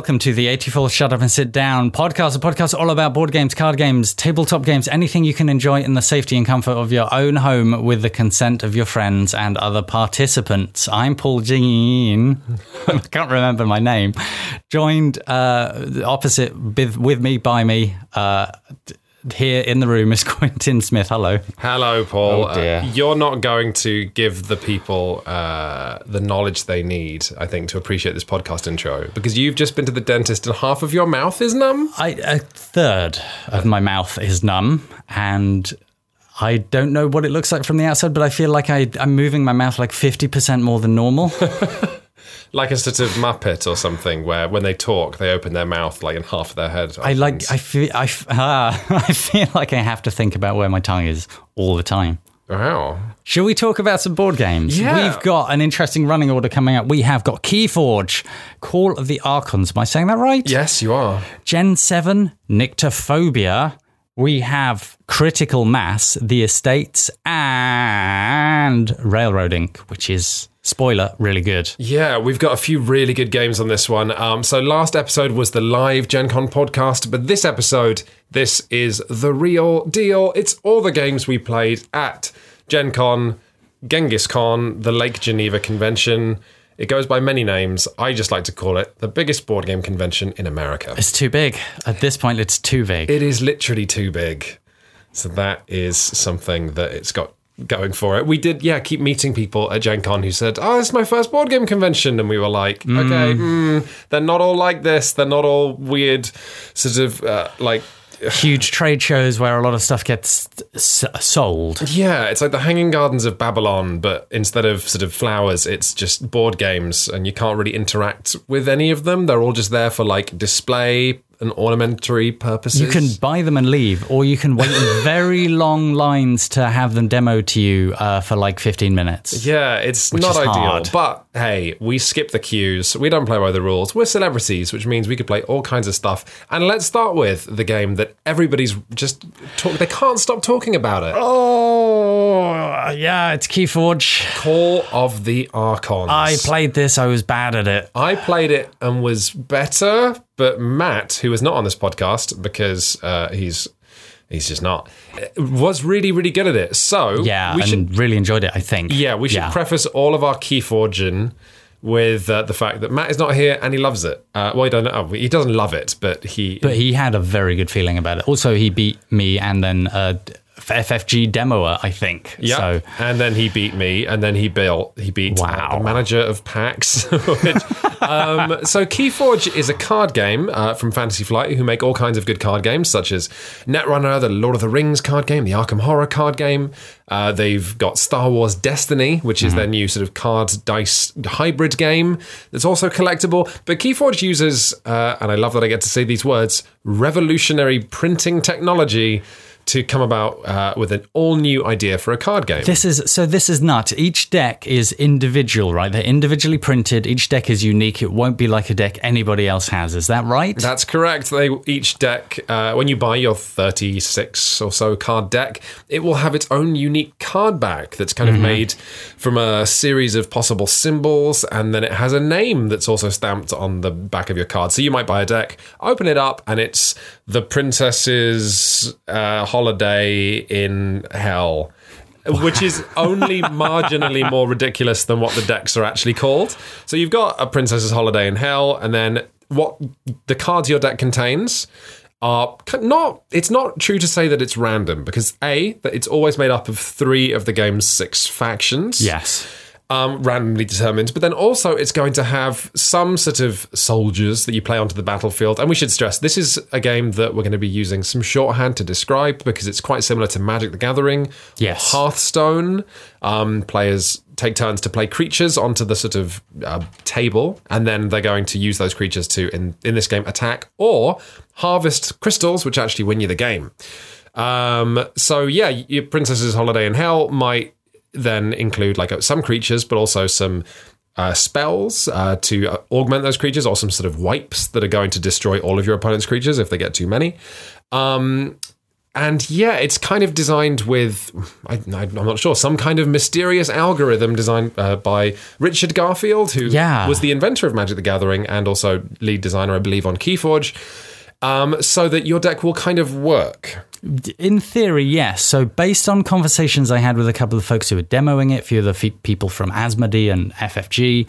welcome to the 84th Shut Up and Sit Down podcast, a podcast all about board games, card games, tabletop games, anything you can enjoy in the safety and comfort of your own home with the consent of your friends and other participants. I'm Paul Jean. I can't remember my name. Joined uh, opposite with, with me, by me, uh, here in the room is Quintin Smith. Hello. Hello, Paul. Oh, dear. Uh, you're not going to give the people uh, the knowledge they need, I think, to appreciate this podcast intro because you've just been to the dentist and half of your mouth is numb. I, a third of my mouth is numb and I don't know what it looks like from the outside, but I feel like I, I'm moving my mouth like 50% more than normal. Like a sort of Muppet or something where when they talk, they open their mouth like in half of their head. I like, I feel, I, ah, I feel like I have to think about where my tongue is all the time. Wow. Shall we talk about some board games? Yeah. We've got an interesting running order coming up. We have got Keyforge, Call of the Archons. Am I saying that right? Yes, you are. Gen 7, Nyctophobia. We have Critical Mass, The Estates, and Railroading, which is, spoiler, really good. Yeah, we've got a few really good games on this one. Um, so last episode was the live Gen Con podcast, but this episode, this is the real deal. It's all the games we played at Gen Con, Genghis Con, the Lake Geneva Convention. It goes by many names. I just like to call it the biggest board game convention in America. It's too big. At this point, it's too big. It is literally too big. So that is something that it's got going for it. We did, yeah, keep meeting people at Gen Con who said, Oh, this is my first board game convention. And we were like, Okay, mm, they're not all like this. They're not all weird, sort of uh, like. Huge trade shows where a lot of stuff gets s- sold. Yeah, it's like the Hanging Gardens of Babylon, but instead of sort of flowers, it's just board games, and you can't really interact with any of them. They're all just there for like display and ornamentary purposes. You can buy them and leave, or you can wait in very long lines to have them demoed to you uh, for like 15 minutes. Yeah, it's not ideal. hard. But hey, we skip the queues. We don't play by the rules. We're celebrities, which means we could play all kinds of stuff. And let's start with the game that everybody's just talk. They can't stop talking about it. Oh, yeah, it's Keyforge. Call of the Archons. I played this, I was bad at it. I played it and was better, but Matt, who is not on this podcast because uh, he's he's just not, was really really good at it. So Yeah, we and should really enjoyed it, I think. Yeah, we should Yeah. preface all of our keyforging with uh, the fact that Matt is not here and he loves it. Uh, well, he don't know. He doesn't love it, but he. But he had a very good feeling about it. Also, he beat me and then uh, FFG demoer, I think. yeah, So and then he beat me, and then he built. He beat uh, Wow. the manager of PAX. which, um, so Keyforge is a card game uh, from Fantasy Flight, who make all kinds of good card games, such as Netrunner, the Lord of the Rings card game, the Arkham Horror card game. Uh, they've got Star Wars Destiny, which is their new sort of card dice hybrid game that's also collectible. But Keyforge uses, uh, and I love that I get to say these words, revolutionary printing technology to come about uh, with an all new idea for a card game. This is so. This is nuts. Each deck is individual, right? They're individually printed. Each deck is unique. It won't be like a deck anybody else has. Is that right? That's correct. They each deck, uh, when you buy your 36 or so card deck, it will have its own unique card back that's kind of made from a series of possible symbols, and then it has a name that's also stamped on the back of your card. So you might buy a deck, open it up, and it's the princess's uh, holiday in hell. Which is only marginally more ridiculous than what the decks are actually called. So you've got a Princess's Holiday in Hell, and then what the cards your deck contains are not. It's not true to say that it's random because a that it's always made up of three of the game's six factions yes. Um, randomly determined, but then also it's going to have some sort of soldiers that you play onto the battlefield. And we should stress this is a game that we're going to be using some shorthand to describe because it's quite similar to Magic the Gathering, Yes. Hearthstone. Um, players take turns to play creatures onto the sort of uh, table, and then they're going to use those creatures to, in, in this game, attack or harvest crystals, which actually win you the game. Um, so yeah, your Princess's Holiday in Hell might then include like uh, some creatures, but also some uh, spells uh, to uh, augment those creatures, or some sort of wipes that are going to destroy all of your opponent's creatures if they get too many. Um, and yeah, it's kind of designed with, I, am not sure, some kind of mysterious algorithm designed uh, by Richard Garfield, who Yeah. was the inventor of Magic the Gathering and also lead designer, I believe, on Keyforge, um, so that your deck will kind of work. In theory, yes. So, based on conversations I had with a couple of folks who were demoing it, a few of the fe- people from Asmodee and FFG,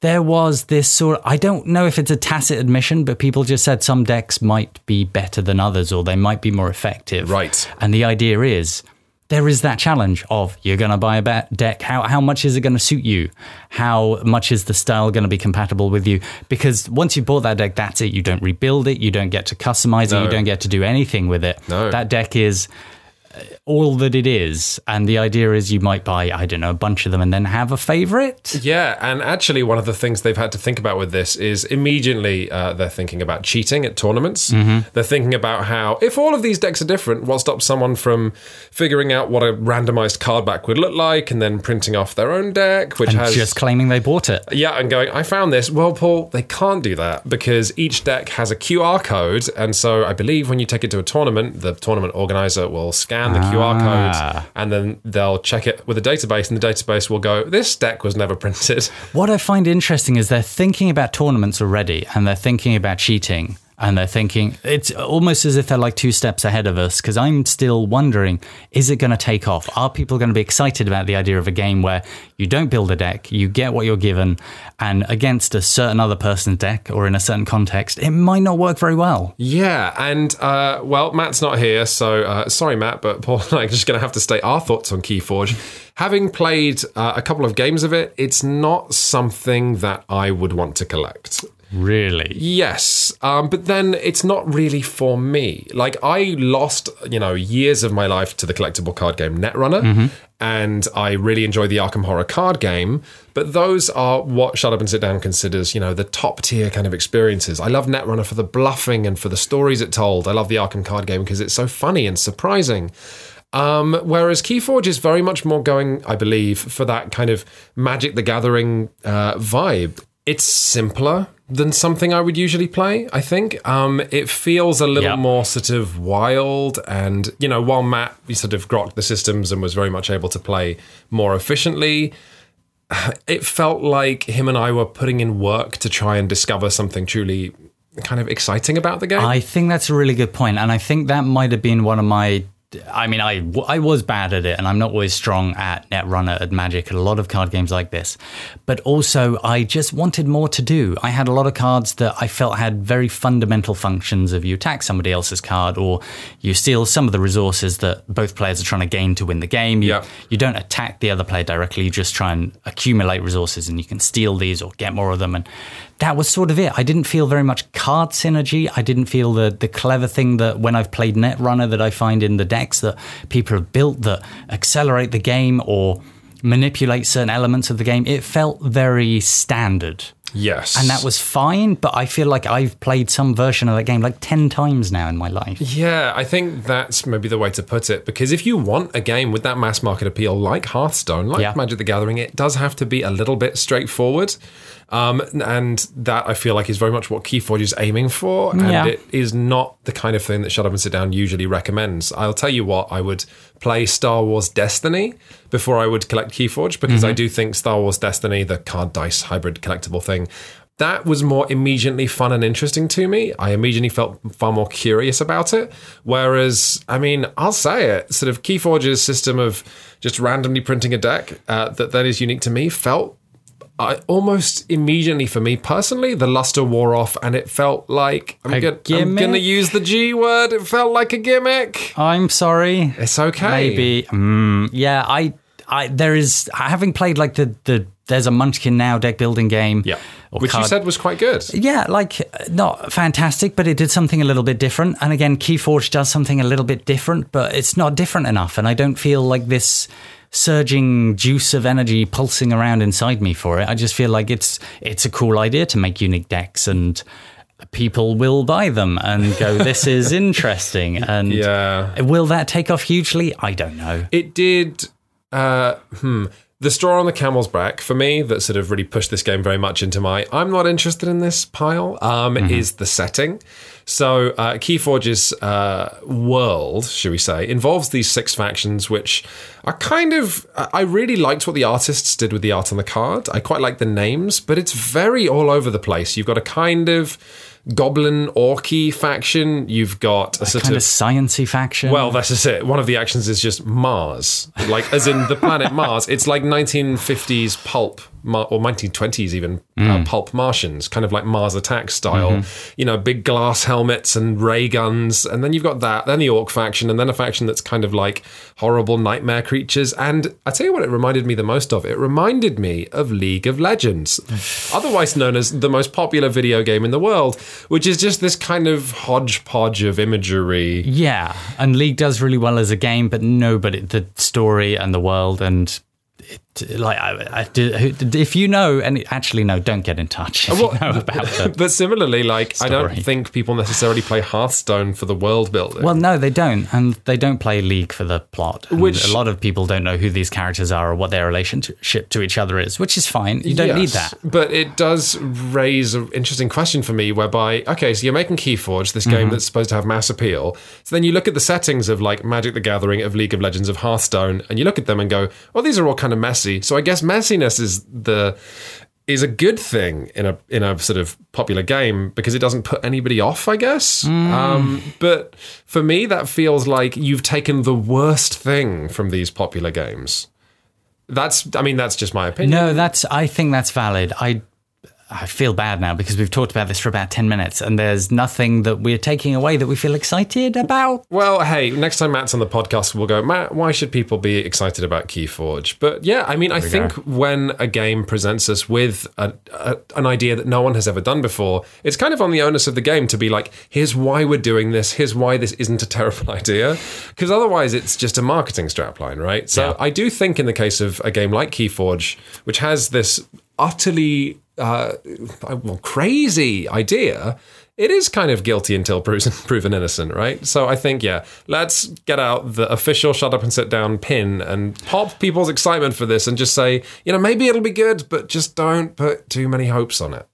there was this sort of, I don't know if it's a tacit admission, but people just said some decks might be better than others or they might be more effective. Right. And the idea is there is that challenge of you're going to buy a deck. How, how much is it going to suit you? How much is the style going to be compatible with you? Because once you've bought that deck, that's it. You don't rebuild it. You don't get to customize it. You don't get to do anything with it. No. That deck is all that it is. And the idea is you might buy, I don't know, a bunch of them and then have a favorite. Yeah, and actually, one of the things they've had to think about with this is immediately uh, they're thinking about cheating at tournaments. They're thinking about how, if all of these decks are different, what stops someone from figuring out what a randomized card back would look like and then printing off their own deck, which has. Just claiming they bought it. yeah, and going, I found this. Well, Paul, they can't do that because each deck has a QR code. And so I believe when you take it to a tournament, the tournament organizer will scan the QR Ah. code and then they'll check it with a database, and the database will go, This deck was never printed. What I find interesting is they're thinking about tournaments already and they're thinking about cheating and they're thinking it's almost as if they're like two steps ahead of us because I'm still wondering is it going to take off? Are people going to be excited about the idea of a game where you don't build a deck, you get what you're given, and against a certain other person's deck or in a certain context, it might not work very well? Yeah, and uh, well, Matt's not here, so uh, sorry, Matt, but Paul and I are just going to have to state our thoughts on Keyforge. Having played uh, a couple of games of it, it's not something that I would want to collect. Really? Yes, um, but then it's not really for me. Like I lost, you know, years of my life to the collectible card game Netrunner, and I really enjoy the Arkham Horror card game. But those are what Shut Up and Sit Down considers, you know, the top tier kind of experiences. I love Netrunner for the bluffing and for the stories it told. I love the Arkham card game because it's so funny and surprising. Um, whereas Keyforge is very much more going, I believe, for that kind of Magic the Gathering uh, vibe. It's simpler than something I would usually play, I think. Um, it feels a little Yep. more sort of wild. And, you know, while Matt sort of grokked the systems and was very much able to play more efficiently, it felt like him and I were putting in work to try and discover something truly kind of exciting about the game. I think that's a really good point, and I think that might have been one of my. I mean, I, I was bad at it, and I'm not always strong at Netrunner, at Magic, at a lot of card games like this. But also, I just wanted more to do. I had a lot of cards that I felt had very fundamental functions of you attack somebody else's card, or you steal some of the resources that both players are trying to gain to win the game. You, Yeah. you don't attack the other player directly, you just try and accumulate resources, and you can steal these or get more of them. And that was sort of it. I didn't feel very much card synergy. I didn't feel the the clever thing that when I've played Netrunner that I find in the decks that people have built that accelerate the game or manipulate certain elements of the game. It felt very standard. Yes. And that was fine, but I feel like I've played some version of that game like 10 times now in my life. Yeah, I think that's maybe the way to put it. Because if you want a game with that mass market appeal, like Hearthstone, like Yeah. Magic the Gathering, it does have to be a little bit straightforward. Um, and that I feel like is very much what Keyforge is aiming for. And Yeah. it is not the kind of thing that Shut Up and Sit Down usually recommends. I'll tell you what, I would play Star Wars Destiny before I would collect Keyforge because I do think Star Wars Destiny, the card dice hybrid collectible thing, that was more immediately fun and interesting to me. I immediately felt far more curious about it. Whereas, I mean, I'll say it, sort of Keyforge's system of just randomly printing a deck uh, that that is unique to me felt I almost immediately for me personally, the luster wore off, and it felt like I'm, I'm gonna use the G word. It felt like a gimmick. I'm sorry. It's okay. Maybe. Mm, yeah, I, I, there is, having played like the, the, there's a Munchkin Now deck building game. Yeah, which you said was quite good. Yeah, like not fantastic, but it did something a little bit different. And again, Keyforge does something a little bit different, but it's not different enough. And I don't feel like this surging juice of energy pulsing around inside me for it. I just feel like it's it's a cool idea to make unique decks and people will buy them and go this is interesting and Yeah. will that take off hugely? I don't know. It did. Uh, hmm. the straw on the camel's back for me that sort of really pushed this game very much into my I'm not interested in this pile um, is the setting. So uh, Keyforge's uh, world, should we say, involves these six factions, which are kind of. I really liked what the artists did with the art on the card. I quite like the names, but it's very all over the place. You've got a kind of goblin orky faction. You've got a sort kind of of sciency faction. well, that's just it. One of the actions is just Mars, like as in the planet Mars. It's like 1950s pulp or 1920s even uh, pulp Martians, kind of like Mars Attack style. You know, big glass helmets and ray guns, and then you've got that. Then the Orc faction, and then a faction that's kind of like horrible nightmare creatures. And I tell you what, it reminded me the most of. It reminded me of League of Legends, otherwise known as the most popular video game in the world, which is just this kind of hodgepodge of imagery. yeah, and League does really well as a game, but no, but it, the story and the world and. It, like I, I, do- if you know and actually no don't get in touch Well, you know But similarly, like I don't think people necessarily play Hearthstone for the world building. Well, no, they don't, and they don't play League for the plot. And Which- a lot of people don't know who these characters are or what their relationship to each other is, which is fine. You don't need that. But it does raise an interesting question for me whereby, okay, so you're making Keyforge, this Mm-hmm. game that's supposed to have mass appeal. So then you look at the settings of like Magic the Gathering, of League of Legends, of Hearthstone, and you look at them and go, well, these are all kind of messy. So I guess messiness is the is a good thing in a in a sort of popular game because it doesn't put anybody off, I guess. Mm. Um, but for me, that feels like you've taken the worst thing from these popular games. That's, I mean, that's just my opinion. No, that's. I think that's valid. I. I feel bad now because we've talked about this for about 10 minutes and there's nothing that we're taking away that we feel excited about. Well, hey, next time Matt's on the podcast, we'll go, Matt, why should people be excited about Keyforge? But yeah, I mean, I think when a game presents us with a, a, an idea that no one has ever done before, it's kind of on the onus of the game to be like, here's why we're doing this, here's why this isn't a terrible idea. Because otherwise, it's just a marketing strapline, right? So Yeah. I do think in the case of a game like Keyforge, which has this utterly uh, well, crazy idea, it is kind of guilty until proven, proven innocent, right? So I think, yeah, let's get out the official shut up and sit down pin and pop people's excitement for this and just say, you know, maybe it'll be good, but just don't put too many hopes on it.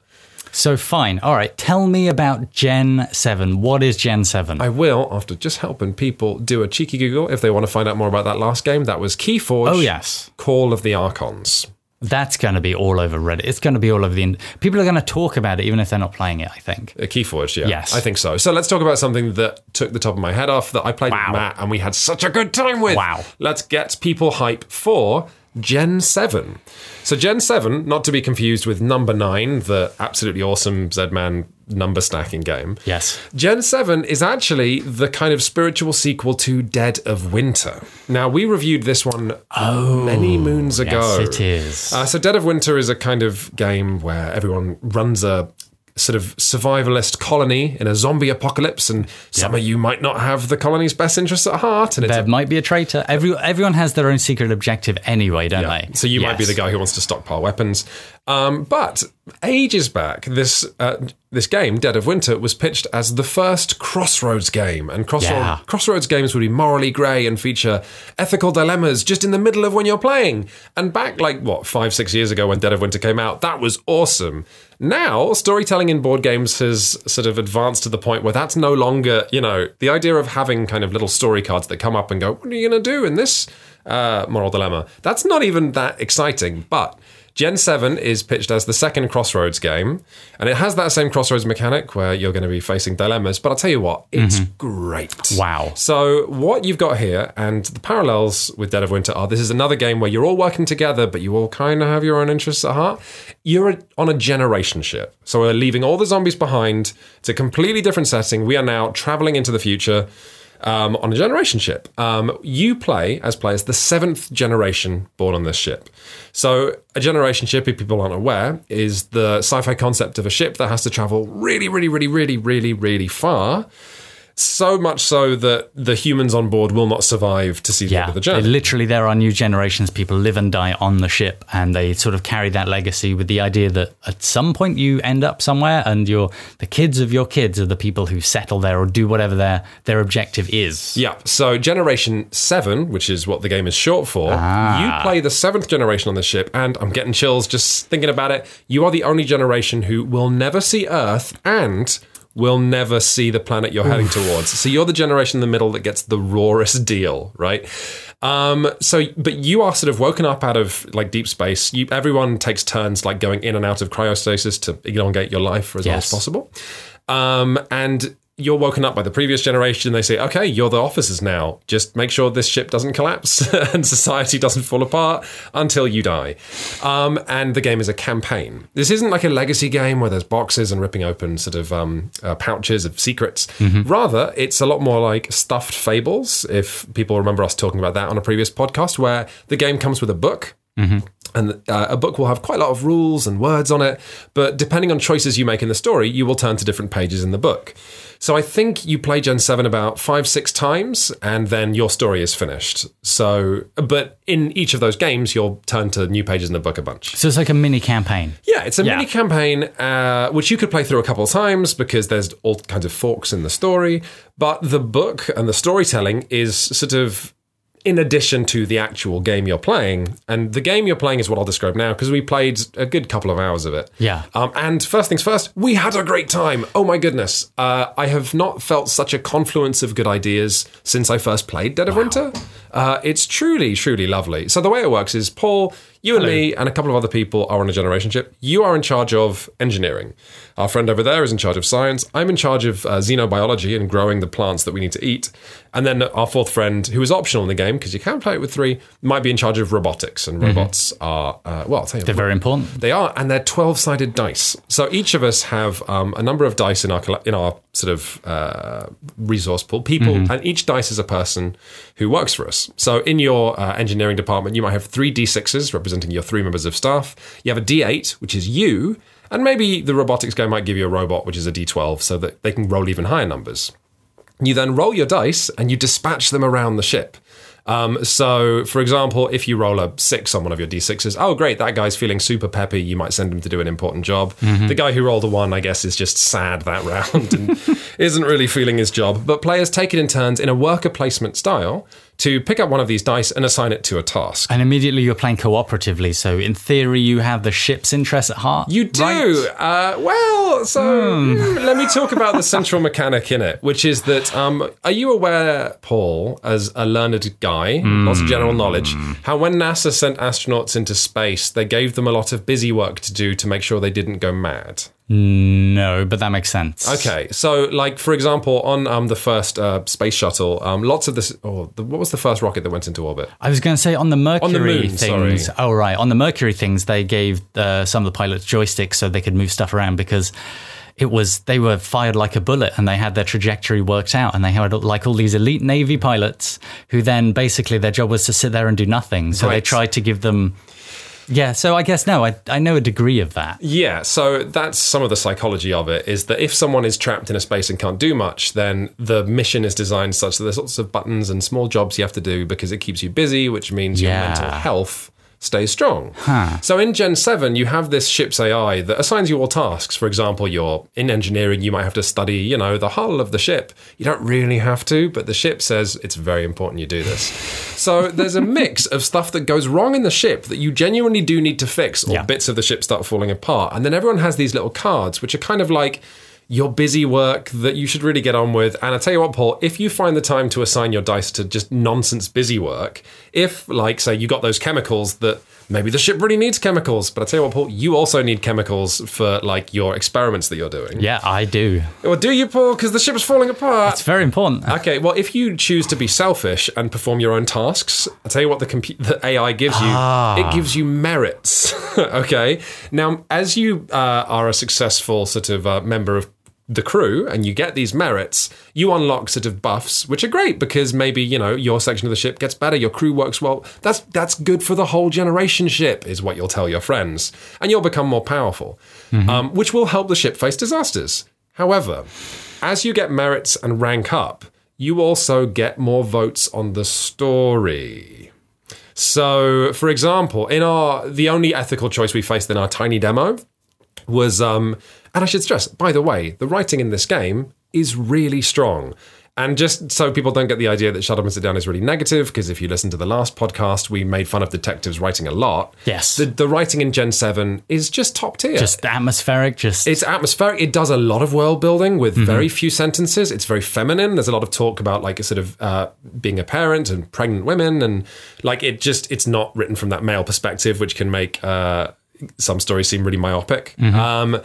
So, fine. All right. Tell me about Gen 7. What is Gen 7? I will, after just helping people do a cheeky Google if they want to find out more about that last game. That was Keyforge. oh, yes. Call of the Archons. That's going to be all over Reddit. It's going to be all over the. People are going to talk about it even if they're not playing it, I think. Uh, Keyforge, yeah. Yes. I think so. So let's talk about something that took the top of my head off that I played Wow. with Matt and we had such a good time with. Wow. Let's get people hype for Gen 7. So Gen 7, not to be confused with Number 9, the absolutely awesome Z-Man number stacking game. Yes. Gen 7 is actually the kind of spiritual sequel to Dead of Winter. Now, we reviewed this one many moons ago. Oh, Yes, it is. Uh, so, Dead of Winter is a kind of game where everyone runs a sort of survivalist colony in a zombie apocalypse, and some of you might not have the colony's best interests at heart. And there might be a traitor. Every, everyone has their own secret objective anyway, don't they? so you might be the guy who wants to stockpile weapons. Um, but ages back, this uh, this game, Dead of Winter, was pitched as the first Crossroads game, and Crossroads, Yeah. Crossroads games would be morally grey and feature ethical dilemmas just in the middle of when you're playing. And back like what five six years ago when Dead of Winter came out, that was awesome. Now storytelling in board games has sort of advanced to the point where that's no longer you know the idea of having kind of little story cards that come up and go, what are you going to do in this uh, moral dilemma? That's not even that exciting, but. Gen 7 is pitched as the second Crossroads game, and it has that same Crossroads mechanic where you're going to be facing dilemmas. But I'll tell you what, it's mm-hmm. great. Wow. So, what you've got here, and the parallels with Dead of Winter are this is another game where you're all working together, but you all kind of have your own interests at heart. You're on a generation ship. So, we're leaving all the zombies behind. It's a completely different setting. We are now traveling into the future um, on a generation ship. Um, you play as players the seventh generation born on this ship. So, a generation ship, if people aren't aware, is the sci fi concept of a ship that has to travel really, really, really, really, really, really far. So much so that the humans on board will not survive to see the end of the journey. literally, there are new generations. People live and die on the ship, and they sort of carry that legacy with the idea that at some point you end up somewhere, and your the kids of your kids are the people who settle there or do whatever their their objective is. Yeah, so Generation 7, which is what the game is short for, Ah. you play the seventh generation on the ship, and I'm getting chills just thinking about it. You are the only generation who will never see Earth and will never see the planet you're heading towards. So you're the generation in the middle that gets the rawest deal, right? Um, so, but you are sort of woken up out of like deep space. You, everyone takes turns like going in and out of cryostasis to elongate your life for as long as possible. Um, and you're woken up by the previous generation. They say, okay, you're the officers now. Just make sure this ship doesn't collapse and society doesn't fall apart until you die. Um, and the game is a campaign. This isn't like a legacy game where there's boxes and ripping open sort of um, uh, pouches of secrets. Rather, it's a lot more like stuffed fables, if people remember us talking about that on a previous podcast, where the game comes with a book. And uh, a book will have quite a lot of rules and words on it, but depending on choices you make in the story, you will turn to different pages in the book. So I think you play Gen 7 about five, six times, and then your story is finished. So, but in each of those games, you'll turn to new pages in the book a bunch. So it's like a mini campaign. Yeah, it's a Yeah. mini campaign, uh, which you could play through a couple of times because there's all kinds of forks in the story. But the book and the storytelling is sort of in addition to the actual game you're playing. And the game you're playing is what I'll describe now because we played a good couple of hours of it. Yeah. Um, and first things first, we had a great time. Oh my goodness. Uh, I have not felt such a confluence of good ideas since I first played Dead of Winter. Uh, it's truly, truly lovely. So the way it works is Paul, you and me, and a couple of other people are on a generation ship. You are in charge of engineering. Our friend over there is in charge of science. I'm in charge of uh, xenobiology and growing the plants that we need to eat. And then our fourth friend, who is optional in the game because you can play it with three, might be in charge of robotics. And robots are, uh, well, I'll tell you, They're very important. they are, and they're twelve-sided dice. So each of us have um, a number of dice in our in our sort of uh, resource pool. People, and each dice is a person who works for us. So in your uh, engineering department, you might have three d6s representing your three members of staff. You have a d8, which is you, and maybe the robotics guy might give you a robot, which is a d12, so that they can roll even higher numbers. You then roll your dice and you dispatch them around the ship. Um, so, for example, if you roll a six on one of your d6s, oh, great, that guy's feeling super peppy. You might send him to do an important job. The guy who rolled a one, I guess, is just sad that round and isn't really feeling his job. But players take it in turns in a worker placement style to pick up one of these dice and assign it to a task. And immediately you're playing cooperatively. So in theory, you have the ship's interest at heart. You do. right? Uh, well, so mm, let me talk about the central mechanic in it, which is that um, are you aware, Paul, as a learned guy, lots of general knowledge, how when NASA sent astronauts into space, they gave them a lot of busy work to do to make sure they didn't go mad? No, but that makes sense. Okay, so like for example, on um, the first uh, space shuttle, um, lots of this. Oh, the, what was the first rocket that went into orbit? I was going to say on the Mercury the moon, things. sorry. Oh, right. On the Mercury things, they gave uh, some of the pilots joysticks so they could move stuff around because it was they were fired like a bullet and they had their trajectory worked out and they had like all these elite Navy pilots who then basically their job was to sit there and do nothing. So they tried to give them. Yeah, so I guess no, I, I know a degree of that. Yeah, so that's some of the psychology of it is that if someone is trapped in a space and can't do much, then the mission is designed such that there's lots of buttons and small jobs you have to do because it keeps you busy, which means your mental health stays strong. So in Gen 7, you have this ship's AI that assigns you all tasks. For example, you're in engineering, you might have to study, you know, the hull of the ship. You don't really have to, but the ship says it's very important you do this. So there's a mix of stuff that goes wrong in the ship that you genuinely do need to fix, or Yeah. bits of the ship start falling apart. And then everyone has these little cards, which are kind of like your busy work that you should really get on with. And I tell you what, Paul, if you find the time to assign your dice to just nonsense busy work, if, like, say, you got those chemicals that maybe the ship really needs chemicals, but I tell you what, Paul, you also need chemicals for, like, your experiments that you're doing. Yeah, I do. Well, do you, Paul? Because the ship's falling apart. It's very important. Okay, well, if you choose to be selfish and perform your own tasks, I'll tell you what the, compu- the AI gives you. It gives you merits. okay? Now, as you uh, are a successful sort of uh, member of the crew and you get these merits, you unlock sort of buffs, which are great because maybe, you know, your section of the ship gets better, your crew works well. That's that's good for the whole generation ship, is what you'll tell your friends. And you'll become more powerful. Um, which will help the ship face disasters. However, as you get merits and rank up, you also get more votes on the story. So, for example, in our the only ethical choice we faced in our tiny demo was um and I should stress, by the way, the writing in this game is really strong. And just so people don't get the idea that Shut Up and Sit Down is really negative, because if you listen to the last podcast, we made fun of detectives writing a lot. Yes. The, the writing in Gen 7 is just top tier. Just atmospheric, just It's atmospheric. It does a lot of world building with very few sentences. It's very feminine. There's a lot of talk about like a sort of uh, being a parent and pregnant women, and like it just it's not written from that male perspective, which can make uh, some stories seem really myopic. Um,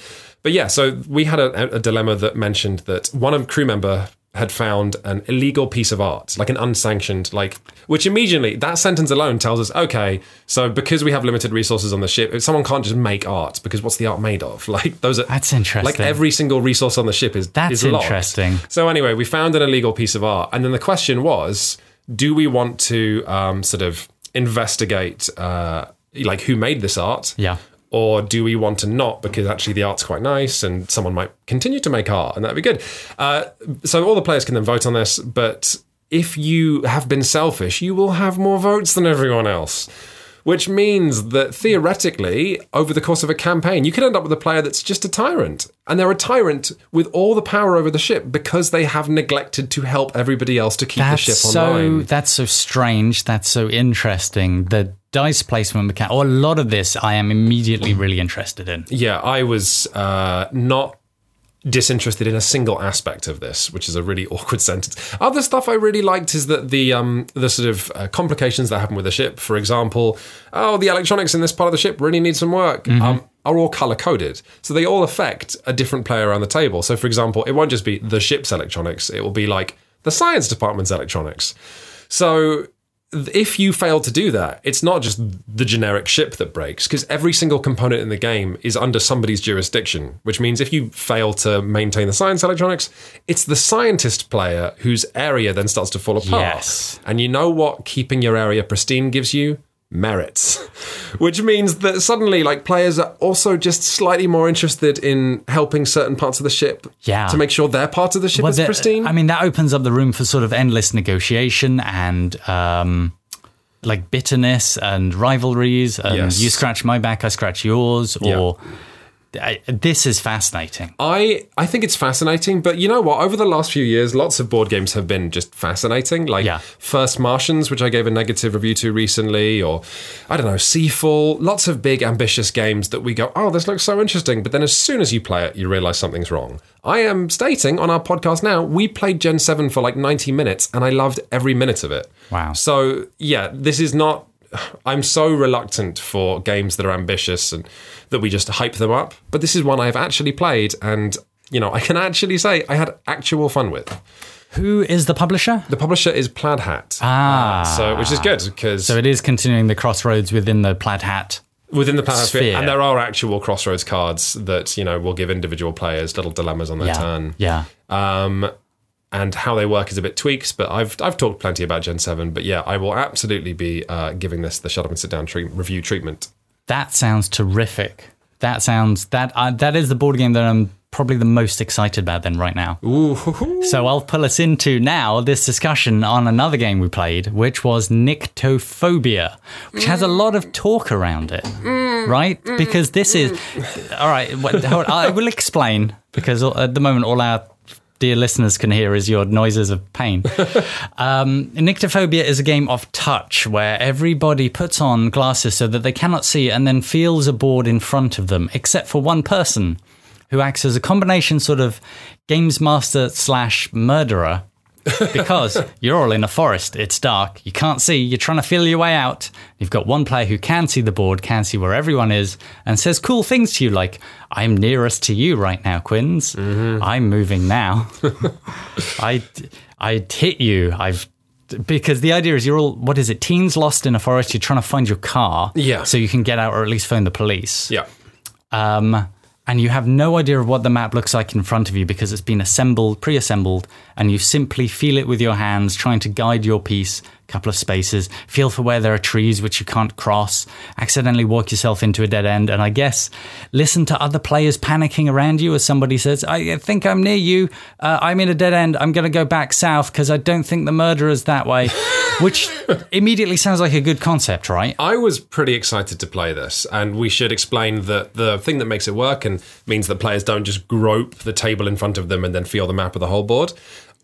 but yeah, so we had a, a dilemma that mentioned that one of crew member had found an illegal piece of art, like an unsanctioned, like which immediately that sentence alone tells us, okay, so because we have limited resources on the ship, someone can't just make art because what's the art made of? Like those are That's interesting. Like every single resource on the ship is That's is interesting. So anyway, we found an illegal piece of art, and then the question was, do we want to um, sort of investigate, uh, like who made this art? Yeah. Or do we want to not because actually the art's quite nice and someone might continue to make art and that'd be good. Uh, so all the players can then vote on this, but if you have been selfish, you will have more votes than everyone else. Which means that theoretically, over the course of a campaign, you could end up with a player that's just a tyrant. And they're a tyrant with all the power over the ship because they have neglected to help everybody else to keep that's the ship so online. that's so strange. That's so interesting. The dice placement mechanic, or a lot of this, I am immediately really interested in. Yeah, I was uh, not disinterested in a single aspect of this, which is a really awkward sentence. Other stuff I really liked is that the um, the sort of uh, complications that happen with the ship, for example, oh, the electronics in this part of the ship really need some work. Um, are all color coded, so they all affect a different player around the table. So, for example, it won't just be the ship's electronics; it will be like the science department's electronics. So if you fail to do that, it's not just the generic ship that breaks, because every single component in the game is under somebody's jurisdiction, which means if you fail to maintain the science electronics, it's the scientist player whose area then starts to fall apart. Yes. And you know what keeping your area pristine gives you? Merits. Which means that suddenly, like, players are also just slightly more interested in helping certain parts of the ship Yeah. to make sure their part of the ship Well, is the- pristine. I mean, that opens up the room for sort of endless negotiation and um, like bitterness and rivalries. And Yes. you scratch my back, I scratch yours. Or I, this is fascinating. I I think it's fascinating, but you know what? Over the last few years, lots of board games have been just fascinating. Like Yeah. First Martians, which I gave a negative review to recently, or I don't know, Seafall. Lots of big, ambitious games that we go, oh, this looks so interesting. But then as soon as you play it, you realize something's wrong. I am stating on our podcast now, we played Gen 7 for like 90 minutes and I loved every minute of it. Wow. So, yeah, this is not. I'm so reluctant for games that are ambitious and that we just hype them up. But this is one I've actually played, and you know, I can actually say I had actual fun with. Who is the publisher? The publisher is Plaid Hat, Ah. so which is good because So it is continuing the crossroads within the plaid hat. within the Plaid Hat, Sphere. and there are actual crossroads cards that you know will give individual players little dilemmas on their Yeah. turn. Yeah. Um, and how they work is a bit tweaked, but I've I've talked plenty about Gen Seven. But yeah, I will absolutely be uh, giving this the shut up and sit down treat- review treatment. That sounds terrific. That sounds that uh, that is the board game that I'm probably the most excited about then right now. Ooh, hoo, hoo. So I'll pull us into now this discussion on another game we played, which was Nyctophobia, which has a lot of talk around it, right? Because this is all right. what- hold I will explain because at the moment all our dear listeners can hear is your noises of pain. Um, Nyctophobia is a game of touch where everybody puts on glasses so that they cannot see and then feels a board in front of them, except for one person who acts as a combination sort of games master slash murderer. Because you're all in a forest, it's dark, you can't see, you're trying to feel your way out. You've got one player who can see the board, can see where everyone is, and says cool things to you like, I'm nearest to you right now, Quins. I'm moving now. I I hit you. I've because the idea is you're all what is it? Teens lost in a forest. You're trying to find your car, Yeah. so you can get out or at least phone the police. yeah. Um, and you have no idea of what the map looks like in front of you because it's been assembled, pre-assembled, and you simply feel it with your hands, trying to guide your piece couple of spaces, feel for where there are trees which you can't cross, accidentally walk yourself into a dead end, and I guess listen to other players panicking around you as somebody says, I think I'm near you, uh, I'm in a dead end, I'm going to go back south because I don't think the murderer's that way. Which immediately sounds like a good concept, right? I was pretty excited to play this, and we should explain that the thing that makes it work and means that players don't just grope the table in front of them and then feel the map of the whole board.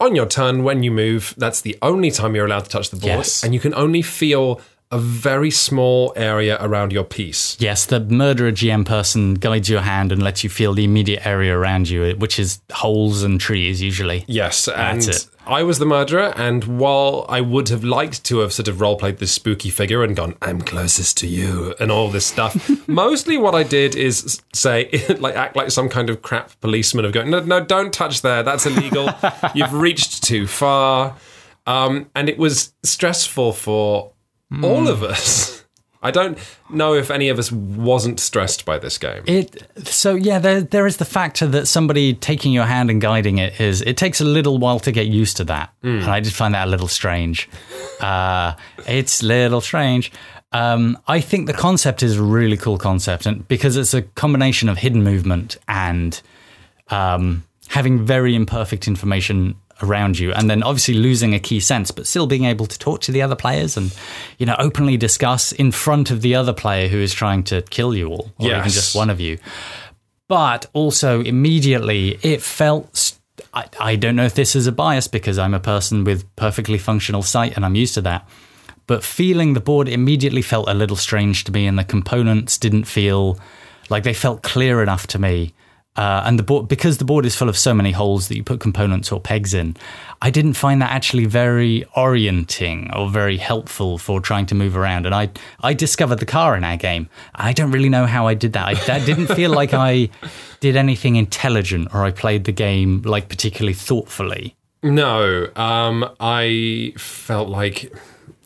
On your turn, when you move, that's the only time you're allowed to touch the board, Yes. and you can only feel a very small area around your piece. Yes, the murderer GM person guides your hand and lets you feel the immediate area around you, which is holes and trees usually. Yes, and That's it. I was the murderer, and while I would have liked to have sort of role played this spooky figure and gone, I'm closest to you, and all this stuff, mostly what I did is say, like, act like some kind of crap policeman of going, no, no, don't touch there, that's illegal, you've reached too far. Um, and it was stressful for all of us. I don't know if any of us wasn't stressed by this game. It so yeah, there there is the factor that somebody taking your hand and guiding it is it takes a little while to get used to that, and I did find that a little strange. Uh, it's a little strange. Um, I think the concept is a really cool concept, and because it's a combination of hidden movement and um, having very imperfect information around you, and then obviously losing a key sense, but still being able to talk to the other players and you know openly discuss in front of the other player who is trying to kill you all, or even just one of you. But also immediately it felt. st- I, I don't know if this is a bias because I'm a person with perfectly functional sight and I'm used to that. But feeling the board immediately felt a little strange to me, and the components didn't feel like they felt clear enough to me. Uh, and the board, because the board is full of so many holes that you put components or pegs in, I didn't find that actually very orienting or very helpful for trying to move around. And I, I discovered the car in our game. I don't really know how I did that. I that didn't feel like I did anything intelligent or I played the game like particularly thoughtfully. No, um, I felt like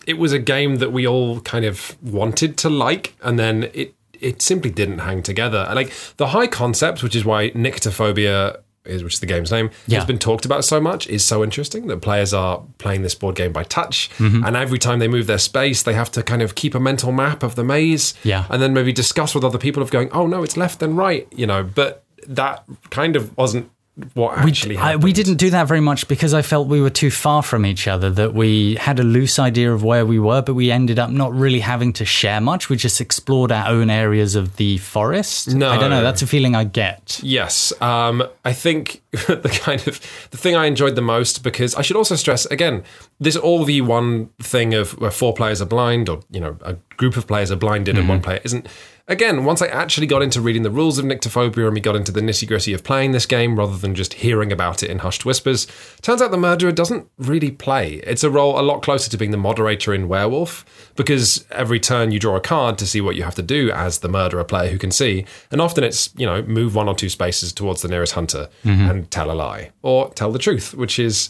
it was a game that we all kind of wanted to like, and then it it simply didn't hang together. Like the high concept, which is why Nyctophobia is, which is the game's name, Yeah. has been talked about so much, is so interesting that players are playing this board game by touch, Mm-hmm. and every time they move their space, they have to kind of keep a mental map of the maze, Yeah. and then maybe discuss with other people of going, oh no, it's left and right, you know, but that kind of wasn't what actually I, happened. we didn't do that very much because I felt we were too far from each other, that we had a loose idea of where we were, but we ended up not really having to share much. We just explored our own areas of the forest. No. I don't know. That's a feeling I get. Yes, um, I think the kind of the thing I enjoyed the most because I should also stress again this all the one thing of where four players are blind or you know a group of players are blinded and one player isn't. Again, once I actually got into reading the rules of Nyctophobia and we got into the nitty gritty of playing this game rather than just hearing about it in hushed whispers, turns out the murderer doesn't really play. It's a role a lot closer to being the moderator in Werewolf because every turn you draw a card to see what you have to do as the murderer player who can see, and often it's you know move one or two spaces towards the nearest hunter mm-hmm. and tell a lie or tell the truth, which is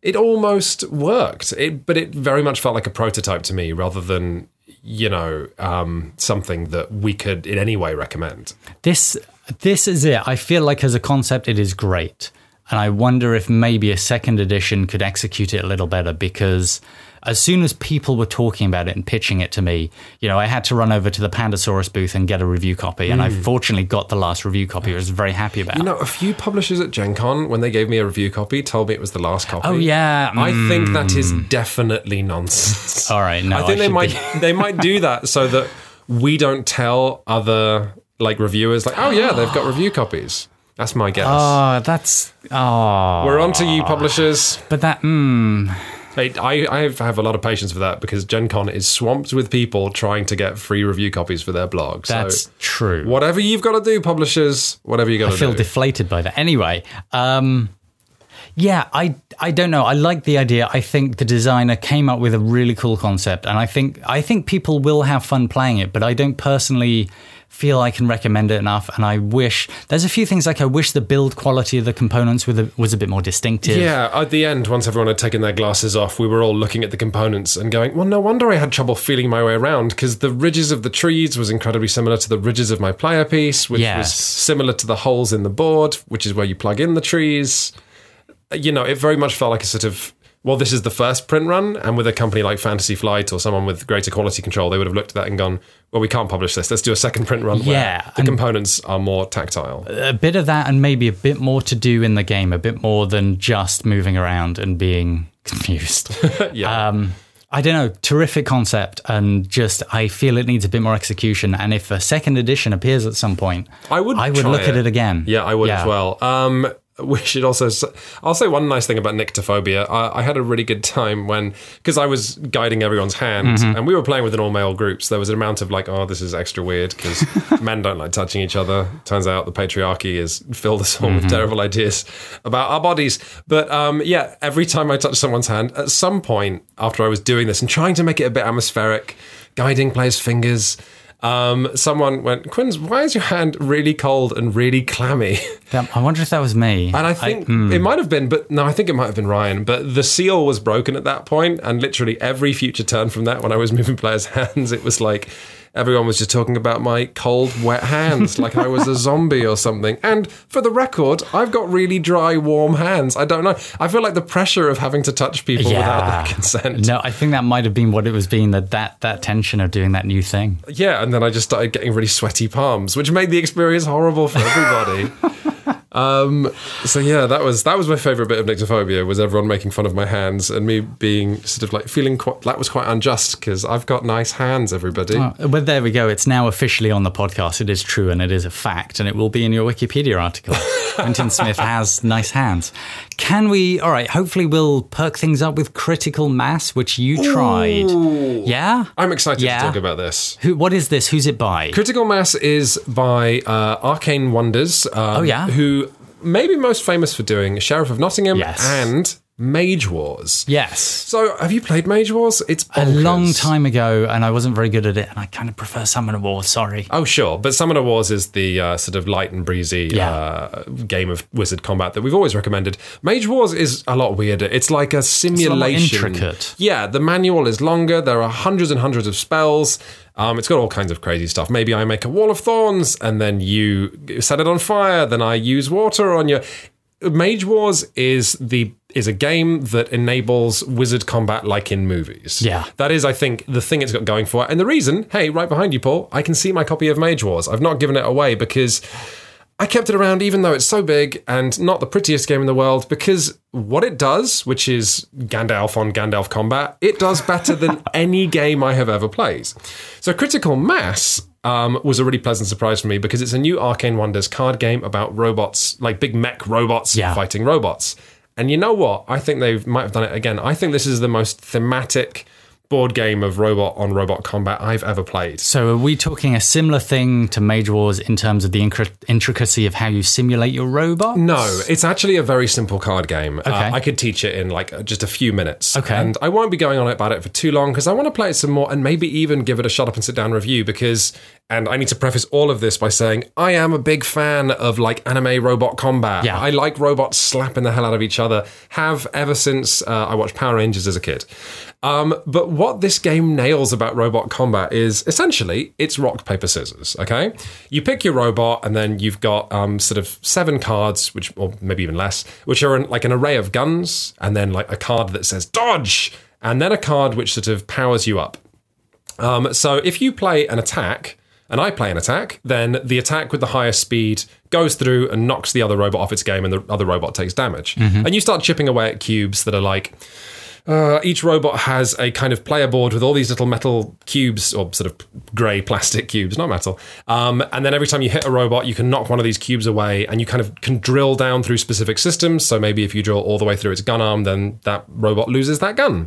it almost worked. It, but it very much felt like a prototype to me rather than you know um, something that we could in any way recommend. This this is it. I feel like as a concept, it is great, and I wonder if maybe a second edition could execute it a little better because. As soon as people were talking about it and pitching it to me, you know, I had to run over to the Pandasaurus booth and get a review copy. And I fortunately got the last review copy. I was very happy about. It. You know, a few publishers at Gen Con, when they gave me a review copy, told me it was the last copy. oh yeah, I mm. think that is definitely nonsense. All right, no, I think I they might they might do that so that we don't tell other like reviewers like, oh yeah, they've got review copies. That's my guess. Oh, that's oh. We're on to you, publishers. But that, mm, I, I have, a lot of patience for that because Gen Con is swamped with people trying to get free review copies for their blog. that's so true. whatever you've got to do, publishers, whatever you got to do. I feel do. deflated by that. Anyway, um, yeah, I I don't know. I like the idea. I think the designer came up with a really cool concept, and I think I think people will have fun playing it. But I don't personally feel I can recommend it enough. And I wish there's a few things like I wish the build quality of the components a, was a bit more distinctive. Yeah, at the end, once everyone had taken their glasses off, we were all looking at the components and going, well, no wonder I had trouble feeling my way around because the ridges of the trees was incredibly similar to the ridges of my player piece, which was similar to the holes in the board, which is where you plug in the trees. You know, it very much felt like a sort of well, this is the first print run, and with a company like Fantasy Flight or someone with greater quality control, they would have looked at that and gone, well, we can't publish this. Let's do a second print run Yeah, where the components are more tactile. a bit of that and maybe a bit more to do in the game, a bit more than just moving around and being confused. yeah. um, I don't know, terrific concept, and just I feel it needs a bit more execution. And if a second edition appears at some point, I would I would look at it again. Yeah, I would as well. Um, we should also. i'll say one nice thing about Nyctophobia. I, I had a really good time when because I was guiding everyone's hand, Mm-hmm. and we were playing with an all male group. So there was an amount of like, oh, this is extra weird because men don't like touching each other. Turns out the patriarchy has filled us all Mm-hmm. with terrible ideas about our bodies. But um, yeah, every time I touched someone's hand, at some point after I was doing this and trying to make it a bit atmospheric, guiding players' fingers. Um, someone went, Quinns, why is your hand really cold and really clammy? That- I wonder if that was me. And I think hmm. it might have been, but no, I think it might have been Ryan. But the seal was broken at that point, and literally every future turn from that, when I was moving players' hands, it was like everyone was just talking about my cold, wet hands, like I was a zombie or something. And for the record, I've got really dry, warm hands. I don't know. I feel like the pressure of having to touch people without their consent. No, I think that might have been what it was being that that that tension of doing that new thing. Yeah, and then I just started getting really sweaty palms, which made the experience horrible for everybody. um, so yeah, that was that was my favorite bit of Nyctophobia was everyone making fun of my hands and me being sort of like feeling quite that was quite unjust because I've got nice hands, everybody. Uh, But there we go. It's now officially on the podcast. It is true and it is a fact, and it will be in your Wikipedia article. Quintin Smith has nice hands. Can we? All right. Hopefully, we'll perk things up with critical mass, which you tried. Yeah. I'm excited Yeah. to talk about this. Who? What is this? Who's it by? Critical Mass is by uh, Arcane Wonders. Um, Oh, yeah? who may be most famous for doing Sheriff of Nottingham Yes. and Mage Wars. yes. So, have you played Mage Wars? It's A long time ago, and I wasn't very good at it, and I kind of prefer Summoner Wars. Sorry. Oh, sure. But Summoner Wars is the uh, sort of light and breezy Yeah. uh, game of wizard combat that we've always recommended. Mage Wars is a lot weirder. It's like a simulation. intricate. Yeah, the manual is longer. There are hundreds and hundreds of spells. Um, it's got all kinds of crazy stuff. Maybe I make a wall of thorns and then you set it on fire. Then I use water on you. Mage Wars is the is a game that enables wizard combat like in movies. Yeah. That is, I think, the thing it's got going for it. And the reason, hey, right behind you, Paul, I can see my copy of Mage Wars. I've not given it away because I kept it around even though it's so big and not the prettiest game in the world because what it does, which is Gandalf on Gandalf combat, it does better than any game I have ever played. So Critical Mass um, was a really pleasant surprise for me because it's a new Arcane Wonders card game about robots, like big mech robots Yeah. fighting robots. And you know what? I think they might have done it again. I think this is the most thematic board game of robot on robot combat I've ever played. So, are we talking a similar thing to Mage Wars in terms of the intricacy of how you simulate your robot? No, it's actually a very simple card game. Uh, Okay. I could teach it in like just a few minutes. Okay. And I won't be going on about it for too long because I want to play it some more and maybe even give it a shut up and sit down review because, and I need to preface all of this by saying I am a big fan of like anime robot combat. Yeah. I like robots slapping the hell out of each other, have ever since uh, I watched Power Rangers as a kid. Um, but what this game nails about robot combat is essentially it's rock, paper, scissors. Okay. You pick your robot, and then you've got um, sort of seven cards, which, or maybe even less, which are in, like an array of guns, and then like a card that says dodge, and then a card which sort of powers you up. Um, so if you play an attack and I play an attack, then the attack with the highest speed goes through and knocks the other robot off its game, and the other robot takes damage. And you start chipping away at cubes that are like. Uh, each robot has a kind of player board with all these little metal cubes, or sort of grey plastic cubes, not metal. Um, and then every time you hit a robot, you can knock one of these cubes away, and you kind of can drill down through specific systems. So maybe if you drill all the way through its gun arm, then that robot loses that gun.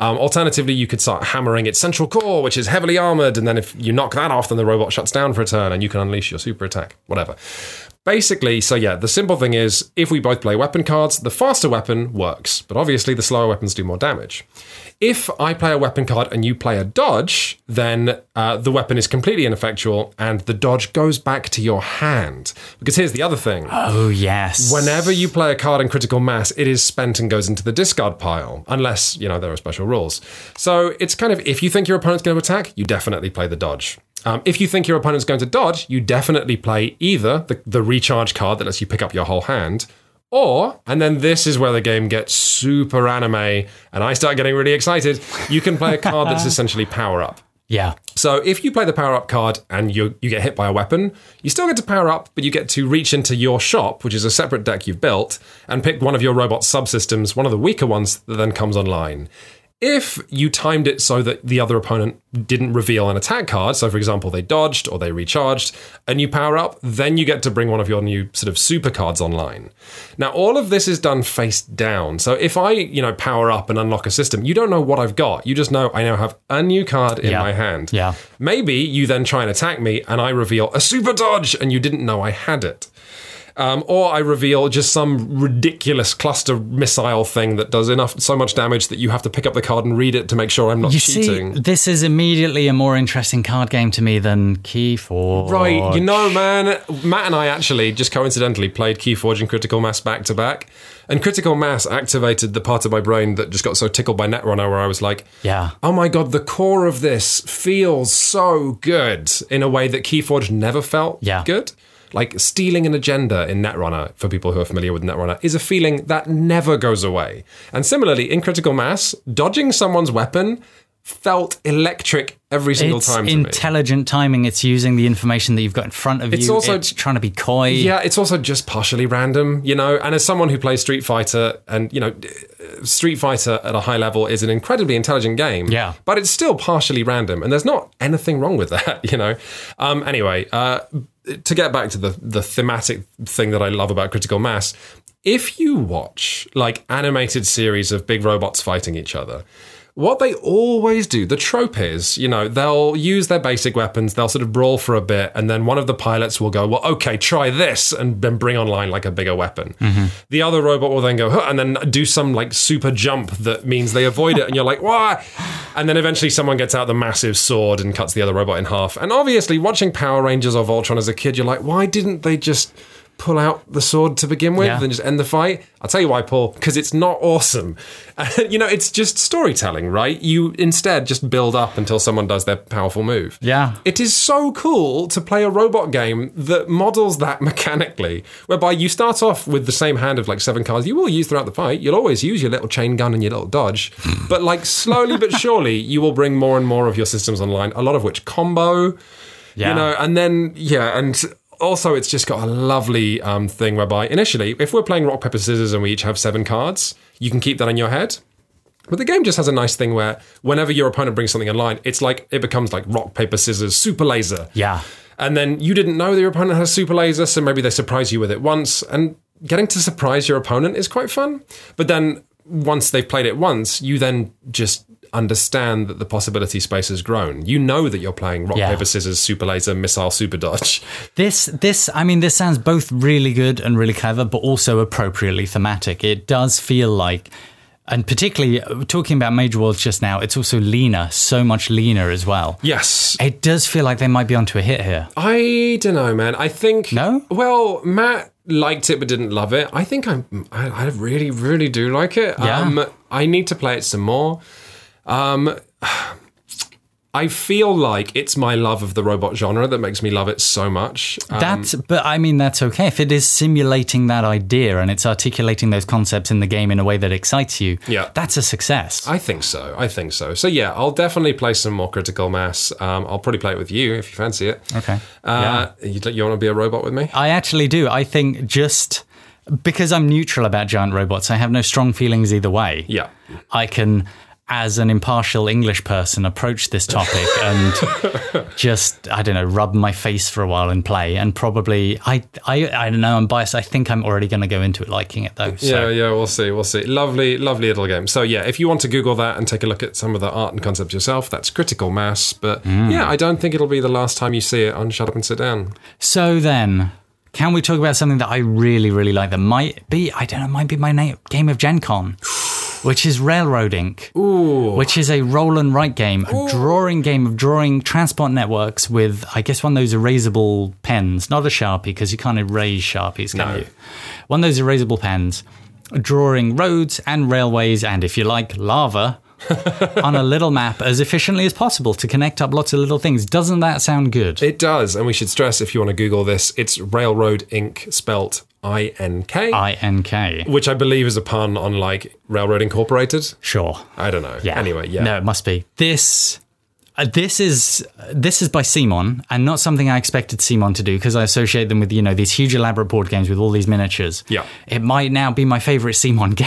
Um, alternatively, you could start hammering its central core, which is heavily armored, and then if you knock that off, then the robot shuts down for a turn, and you can unleash your super attack. Whatever. Basically, so yeah, the simple thing is if we both play weapon cards, the faster weapon works, but obviously the slower weapons do more damage. If I play a weapon card and you play a dodge, then uh, the weapon is completely ineffectual and the dodge goes back to your hand. Because here's the other thing. Oh, yes. Whenever you play a card in critical mass, it is spent and goes into the discard pile, unless, you know, there are special rules. So it's kind of if you think your opponent's going to attack, you definitely play the dodge. Um, if you think your opponent's going to dodge, you definitely play either the, the recharge card that lets you pick up your whole hand, Or, and then this is where the game gets super anime, and I start getting really excited. You can play a card that's essentially power up. Yeah. So if you play the power up card and you you get hit by a weapon, you still get to power up, but you get to reach into your shop, which is a separate deck you've built, and pick one of your robot subsystems, one of the weaker ones that then comes online. If you timed it so that the other opponent didn't reveal an attack card, so for example they dodged or they recharged, and you power up, then you get to bring one of your new sort of super cards online. Now all of this is done face down. So if I, you know, power up and unlock a system, you don't know what I've got. You just know I now have a new card in Yeah. my hand. Yeah. Maybe you then try and attack me and I reveal a super dodge and you didn't know I had it. Um, or I reveal just some ridiculous cluster missile thing that does enough so much damage that you have to pick up the card and read it to make sure I'm not You cheating. see, this is immediately a more interesting card game to me than Keyforge. Right, you know, man, Matt and I actually just coincidentally played Keyforge and Critical Mass back to back, and Critical Mass activated the part of my brain that just got so tickled by Netrunner, where I was like, Yeah. oh my god, the core of this feels so good in a way that Keyforge never felt Yeah. good. Like stealing an agenda in Netrunner, for people who are familiar with Netrunner, is a feeling that never goes away. And similarly, in Critical Mass, dodging someone's weapon felt electric every single It's time intelligent timing. It's using the information that you've got in front of you. It's you. also- it's trying to be coy. Yeah, it's also just partially random, you know. And as someone who plays Street Fighter, and you know, Street Fighter at a high level is an incredibly intelligent game. Yeah. but it's still partially random, and there's not anything wrong with that, you know. Um, anyway, uh, to get back to the the thematic thing that I love about Critical Mass, if you watch like animated series of big robots fighting each other. What they always do, the trope is, you know, they'll use their basic weapons, they'll sort of brawl for a bit, and then one of the pilots will go, well, okay, try this, and then bring online like a bigger weapon. Mm-hmm. The other robot will then go, huh, and then do some like super jump that means they avoid it, and you're like, why? And then eventually someone gets out the massive sword and cuts the other robot in half. And obviously, watching Power Rangers or Voltron as a kid, you're like, why didn't they just pull out the sword to begin with Yeah. and just end the fight? I'll tell you why, Paul, because it's not awesome. you know, it's just storytelling, right? You instead just build up until someone does their powerful move. Yeah. It is so cool to play a robot game that models that mechanically, whereby you start off with the same hand of like seven cards you will use throughout the fight. You'll always use your little chain gun and your little dodge. but like slowly but surely, you will bring more and more of your systems online, a lot of which combo. Yeah. You know, and then, yeah, and also it's just got a lovely um, thing whereby initially, if we're playing rock, paper, scissors and we each have seven cards, you can keep that in your head. But the game just has a nice thing where whenever your opponent brings something online, it's like it becomes like rock, paper, scissors, super laser. Yeah. And then you didn't know that your opponent has super laser, so maybe they surprise you with it once. And getting to surprise your opponent is quite fun. But then once they've played it once, you then just understand that the possibility space has grown. You know that you're playing rock, Yeah. paper, scissors, super laser, missile, super dodge. This, this, I mean, this sounds both really good and really clever, but also appropriately thematic. It does feel like, and particularly uh, talking about Mage Wars just now, it's also leaner, so much leaner as well. Yes. It does feel like they might be onto a hit here. I don't know, man. I think No? Well, Matt liked it but didn't love it. I think I'm. I, I really, really do like it. Yeah. Um, I need to play it some more. Um, I feel like it's my love of the robot genre that makes me love it so much. Um, That's, but I mean, that's okay. If it is simulating that idea and it's articulating those concepts in the game in a way that excites you, Yeah. that's a success. I think so. I think so. So yeah, I'll definitely play some more Critical Mass. Um, I'll probably play it with you if you fancy it. okay. Uh, you, you want to be a robot with me? I actually do. I think just because I'm neutral about giant robots, I have no strong feelings either way. Yeah. I can, as an impartial English person, approach this topic and just, I don't know, rub my face for a while and play. And probably, I, I, I don't know, I'm biased. I think I'm already going to go into it liking it though. So. Yeah, yeah, we'll see, we'll see. Lovely, lovely little game. So yeah, if you want to Google that and take a look at some of the art and concepts yourself, that's Critical Mass. But Mm. yeah, I don't think it'll be the last time you see it on Shut Up and Sit Down. So then, can we talk about something that I really, really like that might be, I don't know, might be my name, game of Gen Con, which is Railroad Ink, which is a roll and write game, a drawing game of drawing transport networks with, I guess, one of those erasable pens, not a Sharpie, because you can't erase Sharpies, can No. you? One of those erasable pens, drawing roads and railways, and if you like, lava. on a little map as efficiently as possible to connect up lots of little things. Doesn't that sound good? It does, and we should stress if you want to Google this, it's Railroad Ink spelt I N K, I N K. which I believe is a pun on like Railroad Incorporated. Sure. I don't know. Yeah. Anyway, yeah. No, it must be this. Uh, this is this is by CMON, and not something I expected CMON to do because I associate them with you know these huge elaborate board games with all these miniatures. Yeah. it might now be my favorite CMON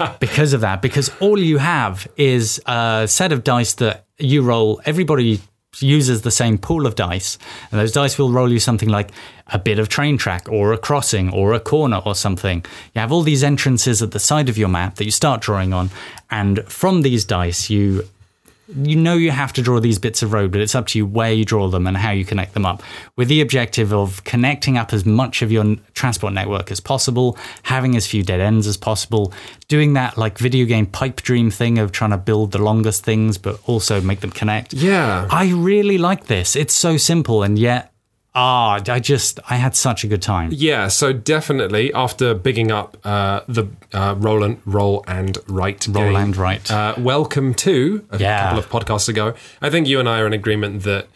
game because of that. Because all you have is a set of dice that you roll. Everybody uses the same pool of dice, and those dice will roll you something like a bit of train track, or a crossing, or a corner, or something. You have all these entrances at the side of your map that you start drawing on, and from these dice you you know you have to draw these bits of road, but it's up to you where you draw them and how you connect them up, with the objective of connecting up as much of your transport network as possible, having as few dead ends as possible, doing that like video game pipe dream thing of trying to build the longest things, but also make them connect. Yeah. I really like this. It's so simple, and yet, ah, I just I had such a good time. Yeah, so definitely after bigging up uh, the uh, roll and roll and write Roll game, and write. uh, welcome to a Yeah. couple of podcasts ago. I think you and I are in agreement that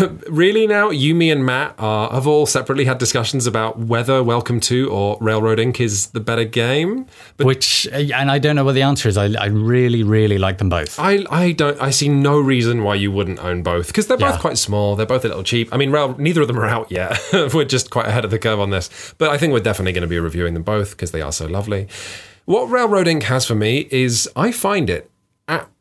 really now you, me, and Matt are, have all separately had discussions about whether Welcome to or Railroad Ink is the better game. But Which, uh, and I don't know what the answer is. I, I really, really like them both. I, I don't I see no reason why you wouldn't own both because they're both Yeah. quite small. They're both a little cheap. I mean, Rail, neither of them are out yet. we're just quite ahead of the curve on this, but I think we're definitely going to be reviewing them both because they are so lovely. What Railroad Ink has for me is I find it.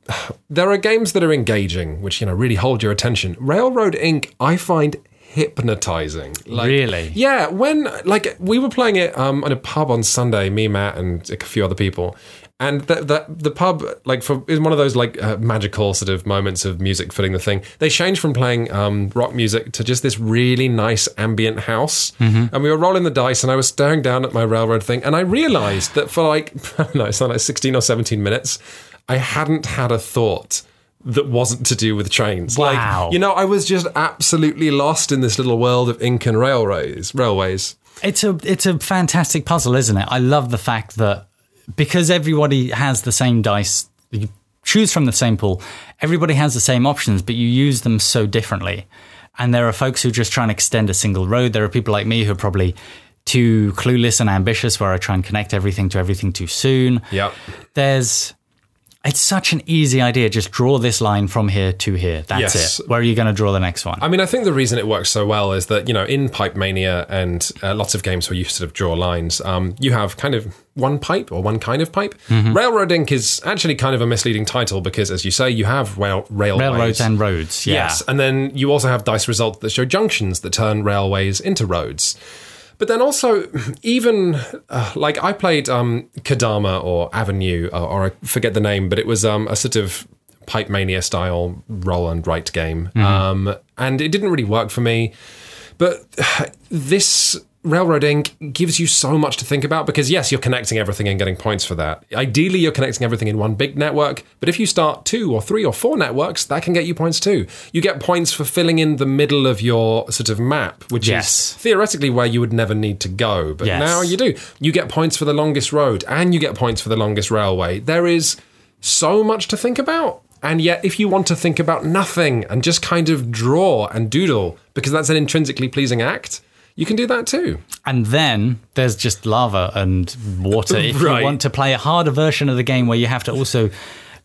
There are games that are engaging, which you know really hold your attention. Railroad Ink I find hypnotizing. Like, Really? Yeah. When like we were playing it um, in a pub on Sunday, me, Matt, and like, a few other people. And the, the the pub like for is one of those like uh, magical sort of moments of music filling the thing. They changed from playing um, rock music to just this really nice ambient house. And we were rolling the dice, and I was staring down at my railroad thing, and I realized that for like I don't know, it's not like sixteen or seventeen minutes, I hadn't had a thought that wasn't to do with trains. Wow. Like you know, I was just absolutely lost in this little world of ink and railways. Railways. It's a it's a fantastic puzzle, isn't it? I love the fact that because everybody has the same dice, you choose from the same pool. Everybody has the same options, but you use them so differently. And there are folks who just try and extend a single road. There are people like me who are probably too clueless and ambitious, where I try and connect everything to everything too soon. Yep. There's it's such an easy idea. Just draw this line from here to here. That's Yes. it. Where are you going to draw the next one? I mean, I think the reason it works so well is that you know, in Pipe Mania and uh, lots of games where you sort of draw lines, um, you have kind of one pipe or one kind of pipe. Mm-hmm. Railroad Ink is actually kind of a misleading title because, as you say, you have rail railways. Railroads and roads. Yeah. Yes, and then you also have dice results that show junctions that turn railways into roads. But then also, even uh, like I played um, Kadama or Avenue, or, or I forget the name, but it was um, a sort of Pipe Mania style roll and write game, um, and it didn't really work for me. But this Railroad Ink gives you so much to think about because, yes, you're connecting everything and getting points for that. Ideally, you're connecting everything in one big network, but if you start two or three or four networks, that can get you points too. You get points for filling in the middle of your sort of map, which Yes. is theoretically where you would never need to go, but Yes. now you do. You get points for the longest road and you get points for the longest railway. There is so much to think about. And yet, if you want to think about nothing and just kind of draw and doodle, because that's an intrinsically pleasing act, you can do that too. And then there's just lava and water. If Right. you want to play a harder version of the game where you have to also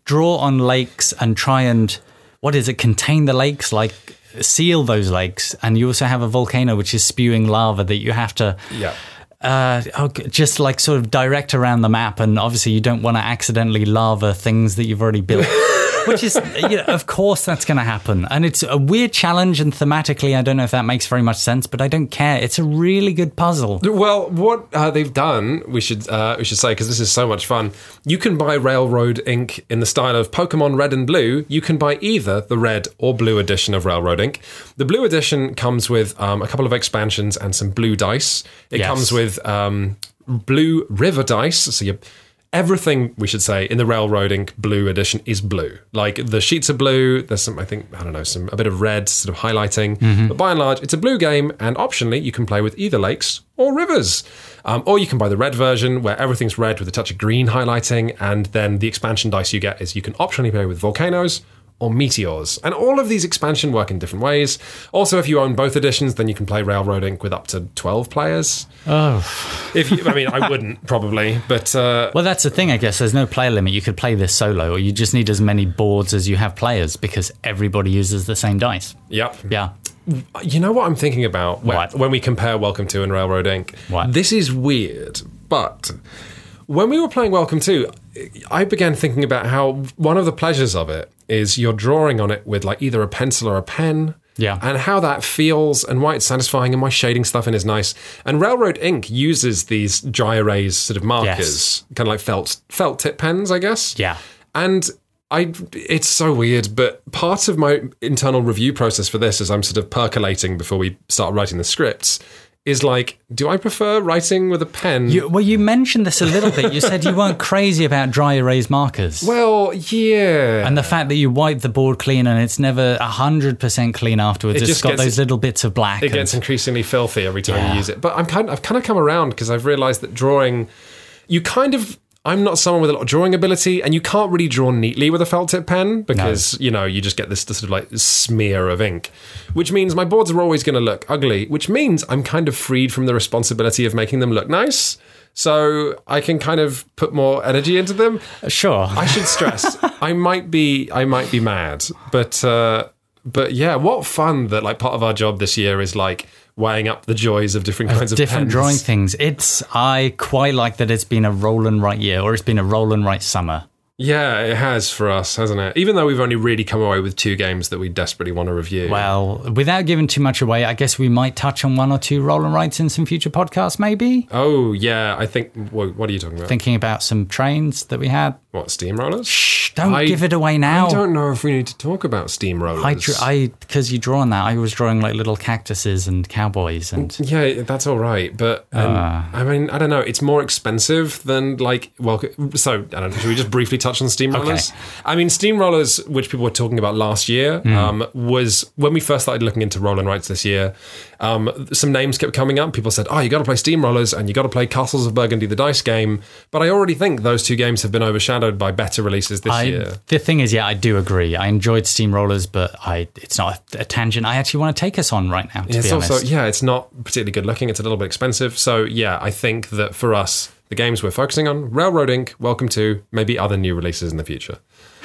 draw on lakes and try and, what is it, contain the lakes, like seal those lakes. And you also have a volcano which is spewing lava that you have to. Yeah. Uh, oh, just like sort of direct around the map, and obviously you don't want to accidentally lava things that you've already built. Which is, you know, of course, that's going to happen, and it's a weird challenge. And thematically, I don't know if that makes very much sense, but I don't care. It's a really good puzzle. Well, what uh, they've done, we should uh, we should say because this is so much fun. You can buy Railroad Ink in the style of Pokemon Red and Blue. You can buy either the red or blue edition of Railroad Ink. The blue edition comes with um, a couple of expansions and some blue dice. It Yes. comes with um, blue river dice, so you. Everything we should say in the Railroad Ink Blue Edition is blue. Like the sheets are blue. There's some, I think, I don't know, some a bit of red sort of highlighting. But by and large, it's a blue game, and optionally, you can play with either lakes or rivers. Um, or you can buy the red version where everything's red with a touch of green highlighting, and then the expansion dice you get is you can optionally play with volcanoes or Meteors. And all of these expansion work in different ways. Also, if you own both editions, then you can play Railroad Ink with up to 12 players. Oh, If you, I mean, I wouldn't probably, but uh, well, that's the thing. I guess there's no player limit. You could play this solo, or you just need as many boards as you have players because everybody uses the same dice. yep. Yeah. You know what I'm thinking about when, when we compare Welcome to and Railroad Ink. What? This is weird, but when we were playing Welcome to, I began thinking about how one of the pleasures of it is you're drawing on it with like either a pencil or a pen. Yeah. And how that feels and why it's satisfying and why shading stuff in is nice. And Railroad Ink uses these dry erase sort of markers, kind of like felt felt tip pens, I guess. Yeah. And I, it's so weird, but part of my internal review process for this, as I'm sort of percolating before we start writing the scripts, is like, do I prefer writing with a pen? You, well, you mentioned this a little bit. You said you weren't crazy about dry erase markers. well, yeah. and the fact that you wipe the board clean and it's never 100% clean afterwards. It it's just got gets- those little bits of black. it and- gets increasingly filthy every time Yeah. you use it. But I'm kind I've kind of come around because I've realized that drawing, you kind of. I'm not someone with a lot of drawing ability, and you can't really draw neatly with a felt tip pen because you know you just get this, this sort of like smear of ink, which means my boards are always going to look ugly. Which means I'm kind of freed from the responsibility of making them look nice, so I can kind of put more energy into them. Sure. I should stress, I might be, I might be mad, but, uh, but yeah, what fun that like part of our job this year is like weighing up the joys of different kinds of different pens. drawing things. It's I quite like that it's been a roll and write year, or it's been a roll and write summer. Yeah, it has for us, hasn't it? Even though we've only really come away with two games that we desperately want to review. Well, without giving too much away, I guess we might touch on one or two roll and writes in some future podcasts, maybe. oh yeah, I think. What are you talking about? Thinking about some trains that we had. What steamrollers? Shh, don't I- give it away now. I don't know if we need to talk about steamrollers. I, dr- I because you draw on that. I was drawing like little cactuses and cowboys and Yeah, that's all right, but um, Ah. I mean, I don't know. It's more expensive than like. Well, so I don't know. Should we just briefly touch on steamrollers? I mean, steamrollers, which people were talking about last year, Hmm. um, was when we first started looking into roll and writes this year. Um, some names kept coming up. People said, "Oh, you got to play steamrollers and you got to play Castles of Burgundy, the dice game." But I already think those two games have been overshadowed by better releases this I, year. the thing is, yeah, I do agree. I enjoyed Steamrollers, but I it's not a, a tangent I actually want to take us on right now. To It's be honest, yeah, it's not particularly good looking. It's a little bit expensive. So yeah, I think that for us, the games we're focusing on, Railroad Ink, Welcome to, maybe other new releases in the future.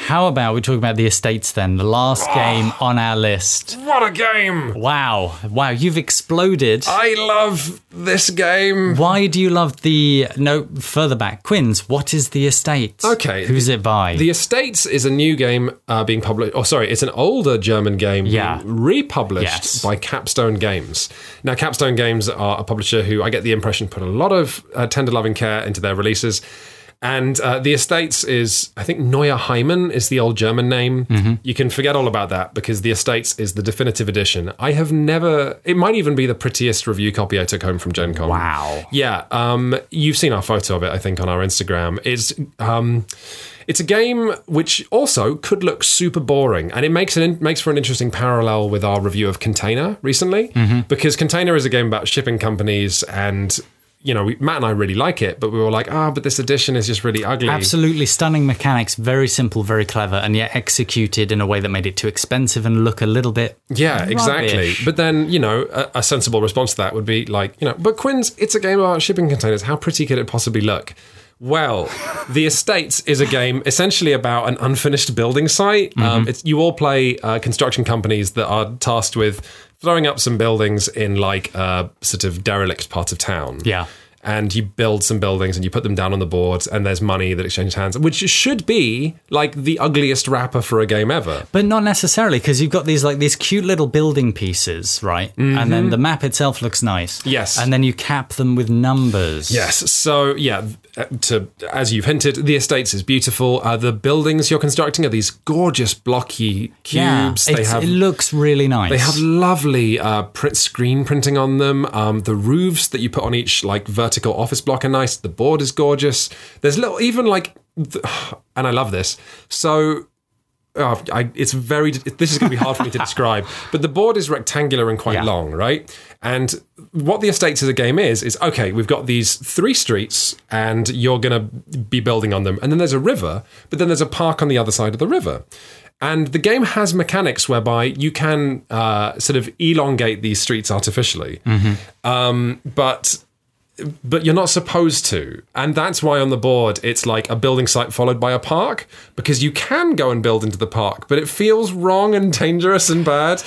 How about we talk about the estates then? The last game on our list. What a game! Wow, wow, you've exploded. I love this game. Why do you love the no further back? Quinns, what is the estate? Okay, who's it by? The Estates is a new game uh, being published. Oh, sorry, it's an older German game Yeah. republished Yes. by Capstone Games. Now, Capstone Games are a publisher who I get the impression put a lot of uh, tender loving care into their releases. And uh, the Estates is, I think, Neuer Heimen is the old German name. Mm-hmm. You can forget all about that because the Estates is the definitive edition. I have never, it might even be the prettiest review copy I took home from Gen Con. Wow. Yeah, um, you've seen our photo of it, I think, on our Instagram. It's um, it's a game which also could look super boring, and it makes it makes for an interesting parallel with our review of Container recently, because Container is a game about shipping companies and. You know, we, Matt and I really like it, but we were like, ah, but this edition is just really ugly. Absolutely stunning mechanics, very simple, very clever, and yet executed in a way that made it too expensive and look a little bit. Yeah, exactly. But then, you know, a, a sensible response to that would be like, you know, but Quinns, it's a game about shipping containers. How pretty could it possibly look? Well, The Estates is a game essentially about an unfinished building site. Um, it's, you all play uh, construction companies that are tasked with throwing up some buildings in like a sort of derelict part of town. Yeah. And you build some buildings and you put them down on the board, and there's money that exchanges hands, which should be like the ugliest wrapper for a game ever. But not necessarily, because you've got these like these cute little building pieces, right? And then the map itself looks nice. Mm-hmm. Yes. And then you cap them with numbers. Yes. So yeah, to as you've hinted, the estates is beautiful. Uh, the buildings you're constructing are these gorgeous blocky cubes Yeah. they have it looks really nice. they have lovely uh, print screen printing on them. Um, the roofs that you put on each like vertical office block are nice. The board is gorgeous. There's little even like, and I love this. So. Oh, I, it's very. This is going to be hard for me to describe, but the board is rectangular and quite Yeah. long, right? And what the estates of the game is is okay. We've got these three streets, and you're going to be building on them, and then there's a river, but then there's a park on the other side of the river. And the game has mechanics whereby you can uh, sort of elongate these streets artificially. Um, but but you're not supposed to. And that's why on the board it's like a building site followed by a park because you can go and build into the park, but it feels wrong and dangerous and bad,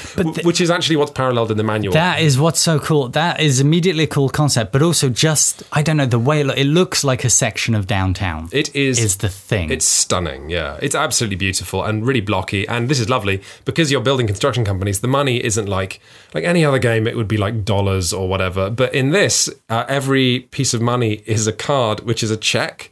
which is actually what's paralleled in the manual. That is what's so cool. That is immediately a cool concept, but also just I don't know the way it, lo- it looks like a section of downtown. it is is the thing. It's stunning, yeah. It's absolutely beautiful and really blocky. And this is lovely because you're building construction companies. The money isn't like like any other game. It would be like dollars or whatever. But in this, uh, every piece of money is a card, which is a check.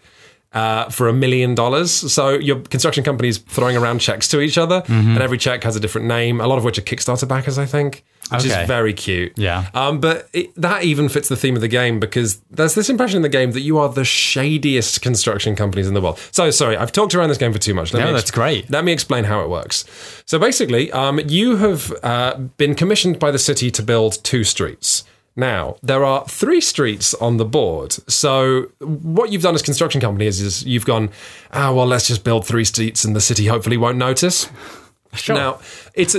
Uh, for a million dollars. So your construction company's throwing around checks to each other, and every check has a different name, a lot of which are Kickstarter backers, I think, which Okay. is very cute. Yeah. Um, but it, that even fits the theme of the game because there's this impression in the game that you are the shadiest construction companies in the world. So, sorry, I've talked around this game for too much. Let No, me that's great. Let me explain how it works. So, basically, um, you have uh, been commissioned by the city to build two streets. Now, there are three streets on the board. So, what you've done as construction company is, is you've gone, ah, well, let's just build three streets and the city hopefully won't notice. Sure. Now, it's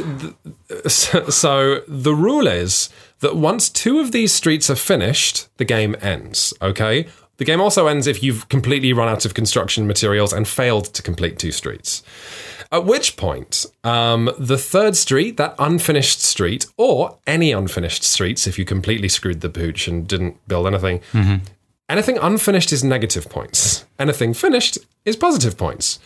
so the rule is that once two of these streets are finished, the game ends. Okay. The game also ends if you've completely run out of construction materials and failed to complete two streets. At which point, um, the third street, that unfinished street, or any unfinished streets, if you completely screwed the pooch and didn't build anything, anything unfinished is negative points. Anything finished is positive points.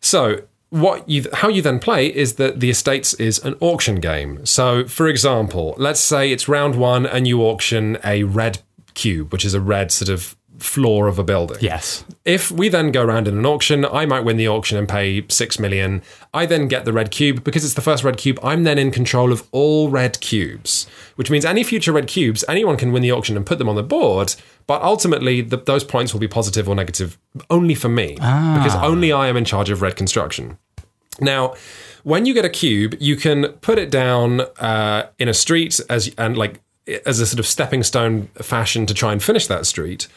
So what you how you then play is that the estates is an auction game. So for example, let's say it's round 1 and you auction a red cube, which is a red sort of floor of a building. yes. If we then go around in an auction, I might win the auction and pay 6 million. I then get the red cube because it's the first red cube. I'm then in control of all red cubes, which means any future red cubes, anyone can win the auction and put them on the board, but ultimately the, those points will be positive or negative only for me because only I am in charge of red construction. Now, when you get a cube, you can put it down uh, in a street as and like as a sort of stepping stone fashion to try and finish that street,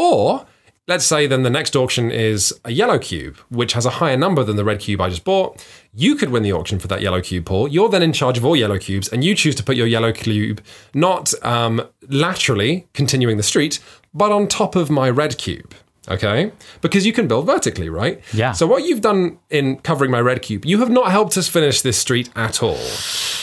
or let's say then the next auction is a yellow cube, which has a higher number than the red cube I just bought. You could win the auction for that yellow cube, Paul. You're then in charge of all yellow cubes, and you choose to put your yellow cube not um, laterally continuing the street, but on top of my red cube. Okay, because you can build vertically, right? Yeah. So what you've done in covering my red cube, you have not helped us finish this street at all.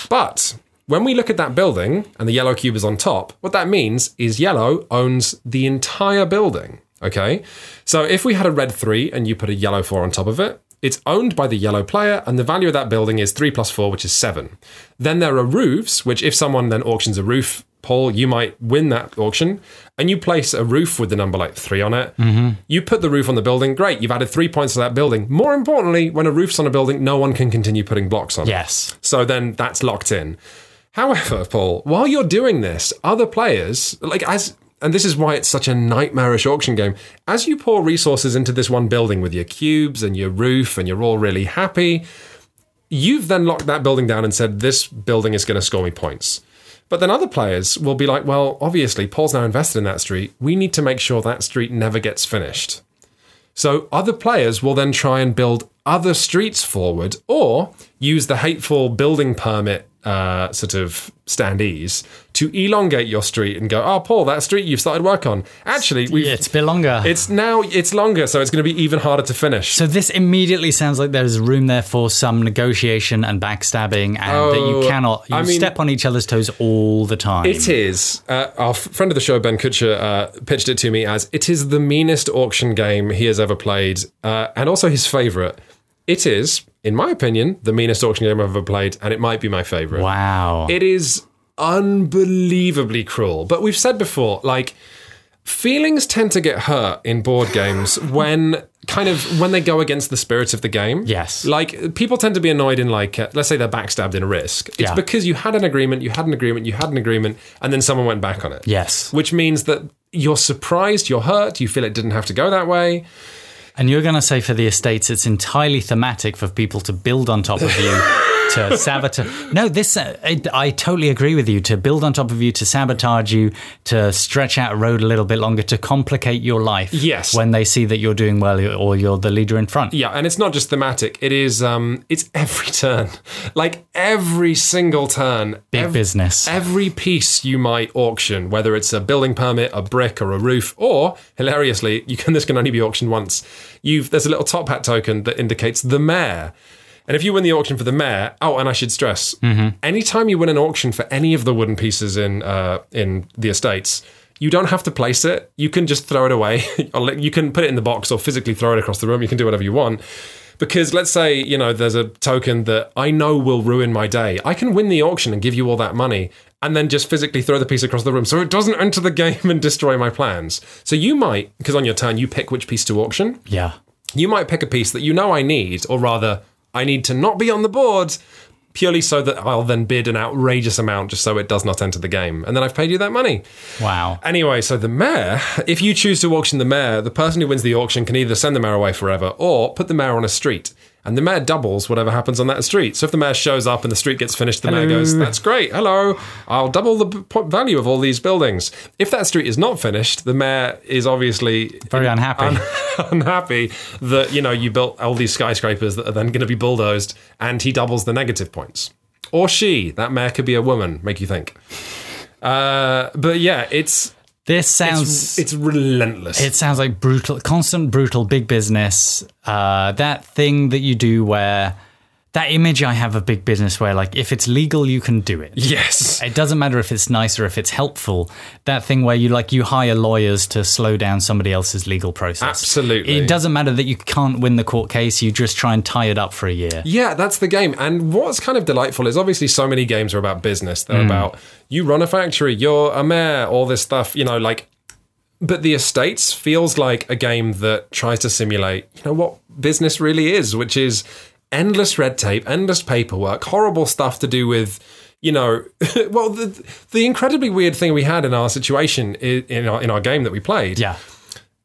But when we look at that building and the yellow cube is on top, what that means is yellow owns the entire building. Okay. So if we had a red three and you put a yellow four on top of it, it's owned by the yellow player, and the value of that building is three plus four, which is seven. Then there are roofs, which if someone then auctions a roof, Paul, you might win that auction, and you place a roof with the number like three on it. Mm-hmm. You put the roof on the building, great, you've added three points to that building. More importantly, when a roof's on a building, no one can continue putting blocks on it. Yes. So then that's locked in. However, Paul, while you're doing this, other players, like as, and this is why it's such a nightmarish auction game, as you pour resources into this one building with your cubes and your roof and you're all really happy, you've then locked that building down and said, this building is going to score me points. But then other players will be like, well, obviously, Paul's now invested in that street. We need to make sure that street never gets finished. So other players will then try and build other streets forward or use the hateful building permit uh, sort of standees to elongate your street and go, oh, Paul, that street you've started work on. Actually, we've, Yeah, it's a bit longer. it's now, it's longer, so it's going to be even harder to finish. so this immediately sounds like there's room there for some negotiation and backstabbing, and that Oh, you cannot you I mean- step on each other's toes all the time. It is. Uh, our friend of the show, Ben Kutcher, uh, pitched it to me as it is the meanest auction game he has ever played, uh, and also his favourite. It is, in my opinion, the meanest auction game I've ever played, and it might be my favourite. wow. It is unbelievably cruel. But we've said before, like, feelings tend to get hurt in board games when kind of when they go against the spirit of the game. Yes. Like people tend to be annoyed in like uh, let's say they're backstabbed in a risk. It's Yeah. because you had an agreement, you had an agreement, you had an agreement and then someone went back on it. yes. Which means that you're surprised, you're hurt, you feel it didn't have to go that way. And you're going to say for the estates, it's entirely thematic for people to build on top of you to sabotage. No, this uh, I, I totally agree with you. To build on top of you, to sabotage you, to stretch out a road a little bit longer, to complicate your life. Yes. When they see that you're doing well or you're the leader in front. Yeah, and it's not just thematic. It is um it's every turn. Like every single turn. Big ev- business. Every piece you might auction, whether it's a building permit, a brick, or a roof, or hilariously, you can this can only be auctioned once. You've there's a little top hat token that indicates the mayor. And if you win the auction for the mayor, oh, and I should stress, anytime you win an auction for any of the wooden pieces in uh, in the estates, you don't have to place it. You can just throw it away. You can put it in the box or physically throw it across the room. You can do whatever you want. Because let's say, you know, there's a token that I know will ruin my day. I can win the auction and give you all that money and then just physically throw the piece across the room so it doesn't enter the game and destroy my plans. So you might, because on your turn you pick which piece to auction, Yeah. you might pick a piece that you know I need, or rather, I need to not be on the board purely so that I'll then bid an outrageous amount just so it does not enter the game. And then I've paid you that money. Wow. Anyway, so the mayor, if you choose to auction the mayor, the person who wins the auction can either send the mayor away forever or put the mayor on a street. And the mayor doubles whatever happens on that street. So if the mayor shows up and the street gets finished, the mayor goes, That's great. Hello. I'll double the p- value of all these buildings. If that street is not finished, the mayor is obviously Very unhappy. un- unhappy that, you know, you built all these skyscrapers that are then going to be bulldozed and he doubles the negative points. Or she. That mayor could be a woman, make you think. Uh, but yeah, it's This sounds. it's, it's relentless. It sounds like brutal, constant, brutal, big business. Uh, that thing that you do where that image I have of big business where, like, if it's legal, you can do it. yes. It doesn't matter if it's nice or if it's helpful. That thing where you like you hire lawyers to slow down somebody else's legal process. Absolutely. It doesn't matter that you can't win the court case. You just try and tie it up for a year. Yeah, that's the game. And what's kind of delightful is obviously so many games are about business. They're hmm. about you run a factory, you're a mayor, all this stuff, you know, like but the estates feels like a game that tries to simulate, you know, what business really is, which is endless red tape, endless paperwork, horrible stuff to do with, you know, well, the, the incredibly weird thing we had in our situation in our, in our game that we played Yeah.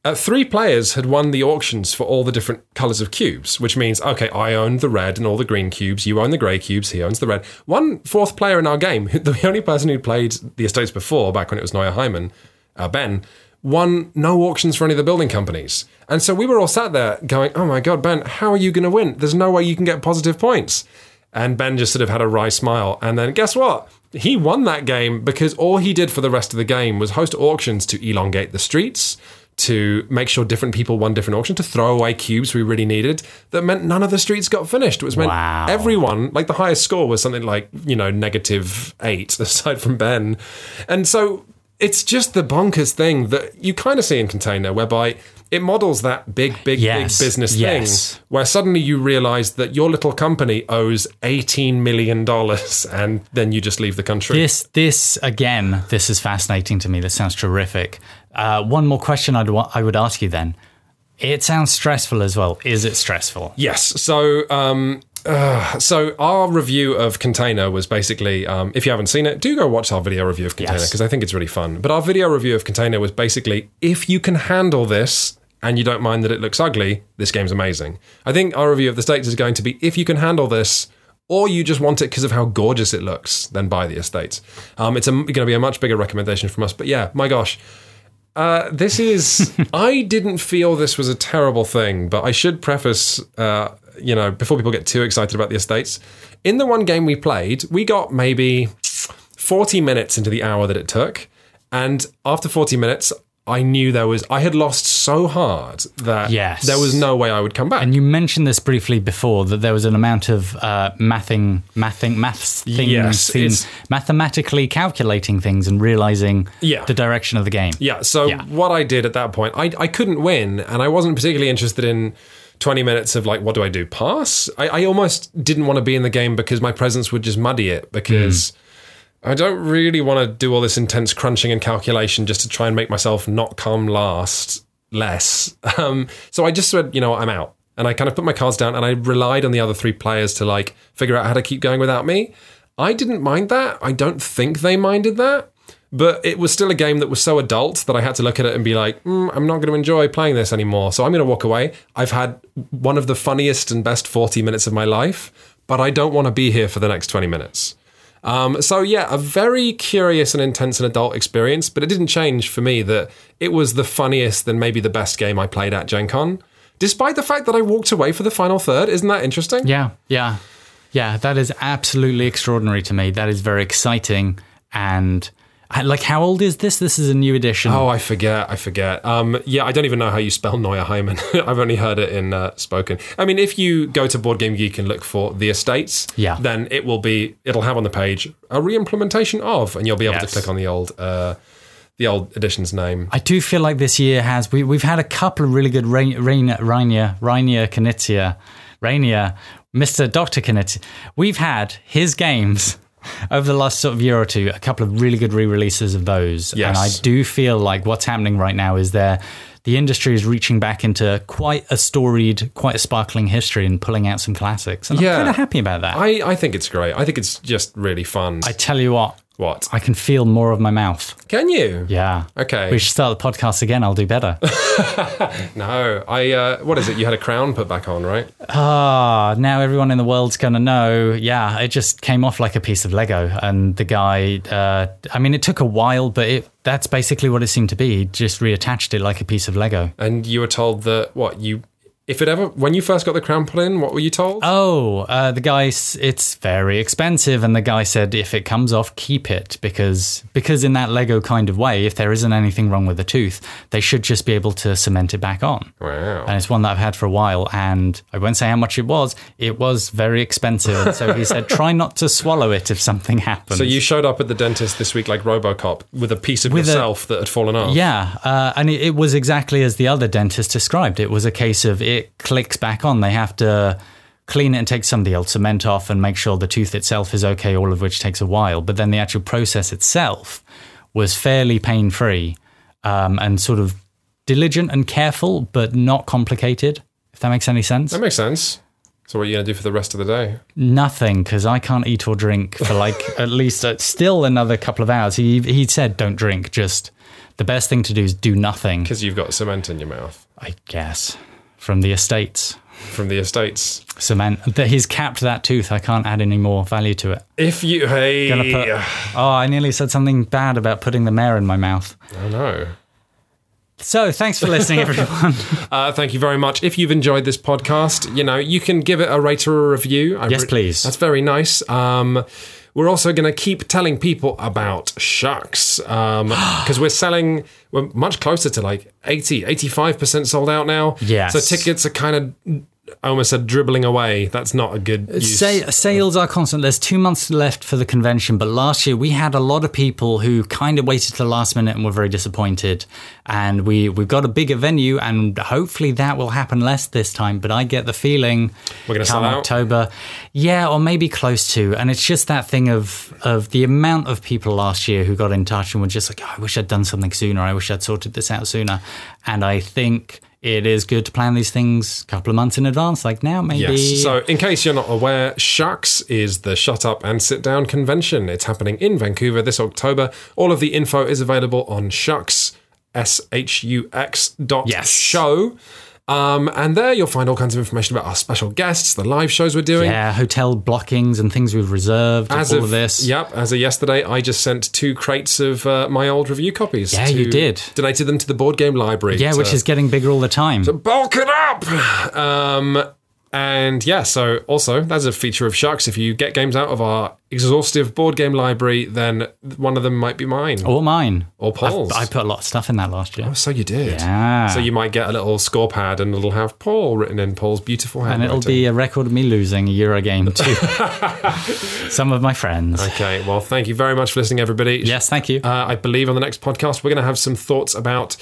uh, three players had won the auctions for all the different colors of cubes, which means, okay, I own the red and all the green cubes, you own the grey cubes, he owns the red. One fourth player in our game, the only person who'd played the estates before, back when it was Neuer Hyman, uh, Ben, won no auctions for any of the building companies. And so we were all sat there going, oh my God, Ben, how are you going to win? There's no way you can get positive points. And Ben just sort of had a wry smile. And then guess what? He won that game because all he did for the rest of the game was host auctions to elongate the streets, to make sure different people won different auctions, to throw away cubes we really needed. That meant none of the streets got finished. It was meant Wow. everyone, like the highest score was something like, you know, negative eight, aside from Ben. And so it's just the bonkers thing that you kind of see in Container, whereby it models that big, big, Yes. big business Yes. thing where suddenly you realize that your little company owes $18 million and then you just leave the country. This, this again, this is fascinating to me. This sounds terrific. Uh, one more question I'd wa- I would ask you then. It sounds stressful as well. Is it stressful? Yes. So, um, uh, so our review of Container was basically, um, if you haven't seen it, do go watch our video review of Container Yes. because I think it's really fun. But our video review of Container was basically, if you can handle this and you don't mind that it looks ugly, this game's amazing. I think our review of the Estates is going to be, if you can handle this. Or you just want it because of how gorgeous it looks, then buy the estates. Um, it's going to be a much bigger recommendation from us. But yeah, my gosh, uh, this is. I didn't feel this was a terrible thing, but I should preface, uh, you know, before people get too excited about the estates. In the one game we played, we got maybe 40 minutes into the hour that it took. And after 40 minutes, I knew there was. I had lost so hard that Yes. there was no way I would come back. And you mentioned this briefly before that there was an amount of uh, mathing, mathing, maths things, Yes, things mathematically calculating things and realizing Yeah. the direction of the game. Yeah. So Yeah. what I did at that point, I I couldn't win, and I wasn't particularly interested in. 20 minutes of like, what do I do? Pass? I, I almost didn't want to be in the game because my presence would just muddy it because I don't really want to do all this intense crunching and calculation just to try and make myself not come last less. Um, so I just said, you know what, I'm out. And I kind of put my cards down and I relied on the other three players to like figure out how to keep going without me. I didn't mind that. I don't think they minded that. But it was still a game that was so adult that I had to look at it and be like, mm, I'm not going to enjoy playing this anymore. So I'm going to walk away. I've had one of the funniest and best 40 minutes of my life, but I don't want to be here for the next 20 minutes. Um, so yeah, a very curious and intense and adult experience, but it didn't change for me that it was the funniest and maybe the best game I played at Gen Con. Despite the fact that I walked away for the final third, isn't that interesting? Yeah, yeah, yeah. That is absolutely extraordinary to me. That is very exciting. And like, how old is this? This is a new edition. Oh, I forget. I forget. Um, yeah, I don't even know how you spell Neuer Heimen. I've only heard it in uh, spoken. I mean, if you go to Board Game Geek and look for the estates, Yeah. then it will be. It'll have on the page a re-implementation of, and you'll be able Yes. to click on the old, uh, the old edition's name. I do feel like this year has we we've had a couple of really good Rain, Rain, Rainier Reiner Knizia Rainier Mr. Doctor Knizia. We've had his games over the last sort of year or two. A couple of really good re-releases of those, Yes. and I do feel like what's happening right now is there. The industry is reaching back into quite a storied, quite a sparkling history and pulling out some classics. And Yeah. I'm kind of happy about that. I, I, I think it's great. I think it's just really fun. I tell you what, what? I can feel more of my mouth. Can you? Yeah. Okay. We should start the podcast again. I'll do better. No, I. Uh, what is it? You had a crown put back on, right? Ah, now everyone in the world's going to know. Yeah, it just came off like a piece of Lego. And the guy, uh, I mean, it took a while, but it, that's basically what it seemed to be. He just reattached it like a piece of Lego. And you were told that what you, if it ever, when you first got the crown put in, what were you told? Oh, uh, the guy, it's very expensive. And the guy said, if it comes off, keep it. Because, because in that Lego kind of way, if there isn't anything wrong with the tooth, they should just be able to cement it back on. wow. and it's one that I've had for a while. And I won't say how much it was. It was very expensive. So he said, try not to swallow it if something happens. So you showed up at the dentist this week like RoboCop with a piece of With a- yourself that had fallen off. yeah, uh, and it, it was exactly as the other dentist described. It was a case of it clicks back on. They have to clean it and take some of the old cement off and make sure the tooth itself is okay, all of which takes a while. But then the actual process itself was fairly pain free um, and sort of diligent and careful, but not complicated. If that makes any sense. That makes sense. So what are you going to do for the rest of the day? Nothing, because I can't eat or drink for like at least uh, still another couple of hours. He he said, "Don't drink. Just the best thing to do is do nothing." Because you've got cement in your mouth I guess from the estates from the estates. cement. That he's capped that tooth. I can't add any more value to it. If you, hey, Gonna put, oh, I nearly said something bad about putting the mayor in my mouth. oh no. So thanks for listening, everyone. Uh, thank you very much. If you've enjoyed this podcast, you know you can give it a rate or a review. I Yes, please. That's very nice. Um, we're also going to keep telling people about SHUX um, because we're selling. We're much closer to like 80, 85 percent sold out now. Yes. So tickets are kind of. I almost said dribbling away. That's not a good uh, use. Say, sales are constant. There's two months left for the convention, but last year we had a lot of people who kind of waited to the last minute and were very disappointed. And we we've got a bigger venue, and hopefully that will happen less this time. But I get the feeling We're gonna come sell out? October, yeah, or maybe close to. And it's just that thing of of the amount of people last year who got in touch and were just like, oh, I wish I'd done something sooner. I wish I'd sorted this out sooner. And I think. It is good to plan these things a couple of months in advance, like now, maybe. Yes. So, in case you're not aware, SHUX is the Shut Up and Sit Down convention. It's happening in Vancouver this October. All of the info is available on SHUX, S H U X dot Yes. show. Um, and there you'll find all kinds of information about our special guests, the live shows we're doing. Yeah, hotel blockings and things we've reserved, As all of, of this. Yep, as of yesterday, I just sent two crates of uh, my old review copies. Yeah, to- you did. Donated them to the board game library. Yeah, which is getting bigger all the time. bulk it up. Um, and yeah, so also that's a feature of SHUX. If you get games out of our exhaustive board game library, then one of them might be mine or mine. or Paul's. I put a lot of stuff in that last year. so you did. Yeah. So you might get a little score pad and it'll have Paul written in Paul's beautiful hand. and it'll be a record of me losing a Euro game to some of my friends. Okay, well, thank you very much for listening, everybody. Yes, thank you. Uh, I believe on the next podcast, we're going to have some thoughts about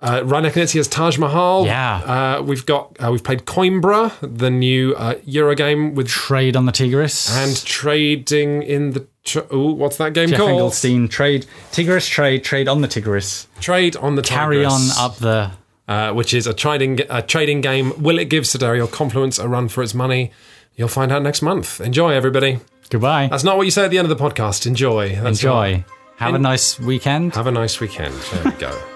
uh, Reiner Knizia's Taj Mahal. Yeah. Uh, we've got, uh, we've played Coimbra, the new uh, Euro game with Trade on the Tigris. and trading in the. Tr- Ooh, what's that game Jeff called? Engelstein, trade Tigris, trade, trade on the Tigris. Trade on the Tigris. Carry on up the. uh, which is a trading a trading game. Will it give Sidereal Confluence a run for its money? You'll find out next month. Enjoy, everybody. Goodbye. That's not what you say at the end of the podcast. Enjoy. That's Enjoy. not- Have a nice weekend. Have a nice weekend. There we go.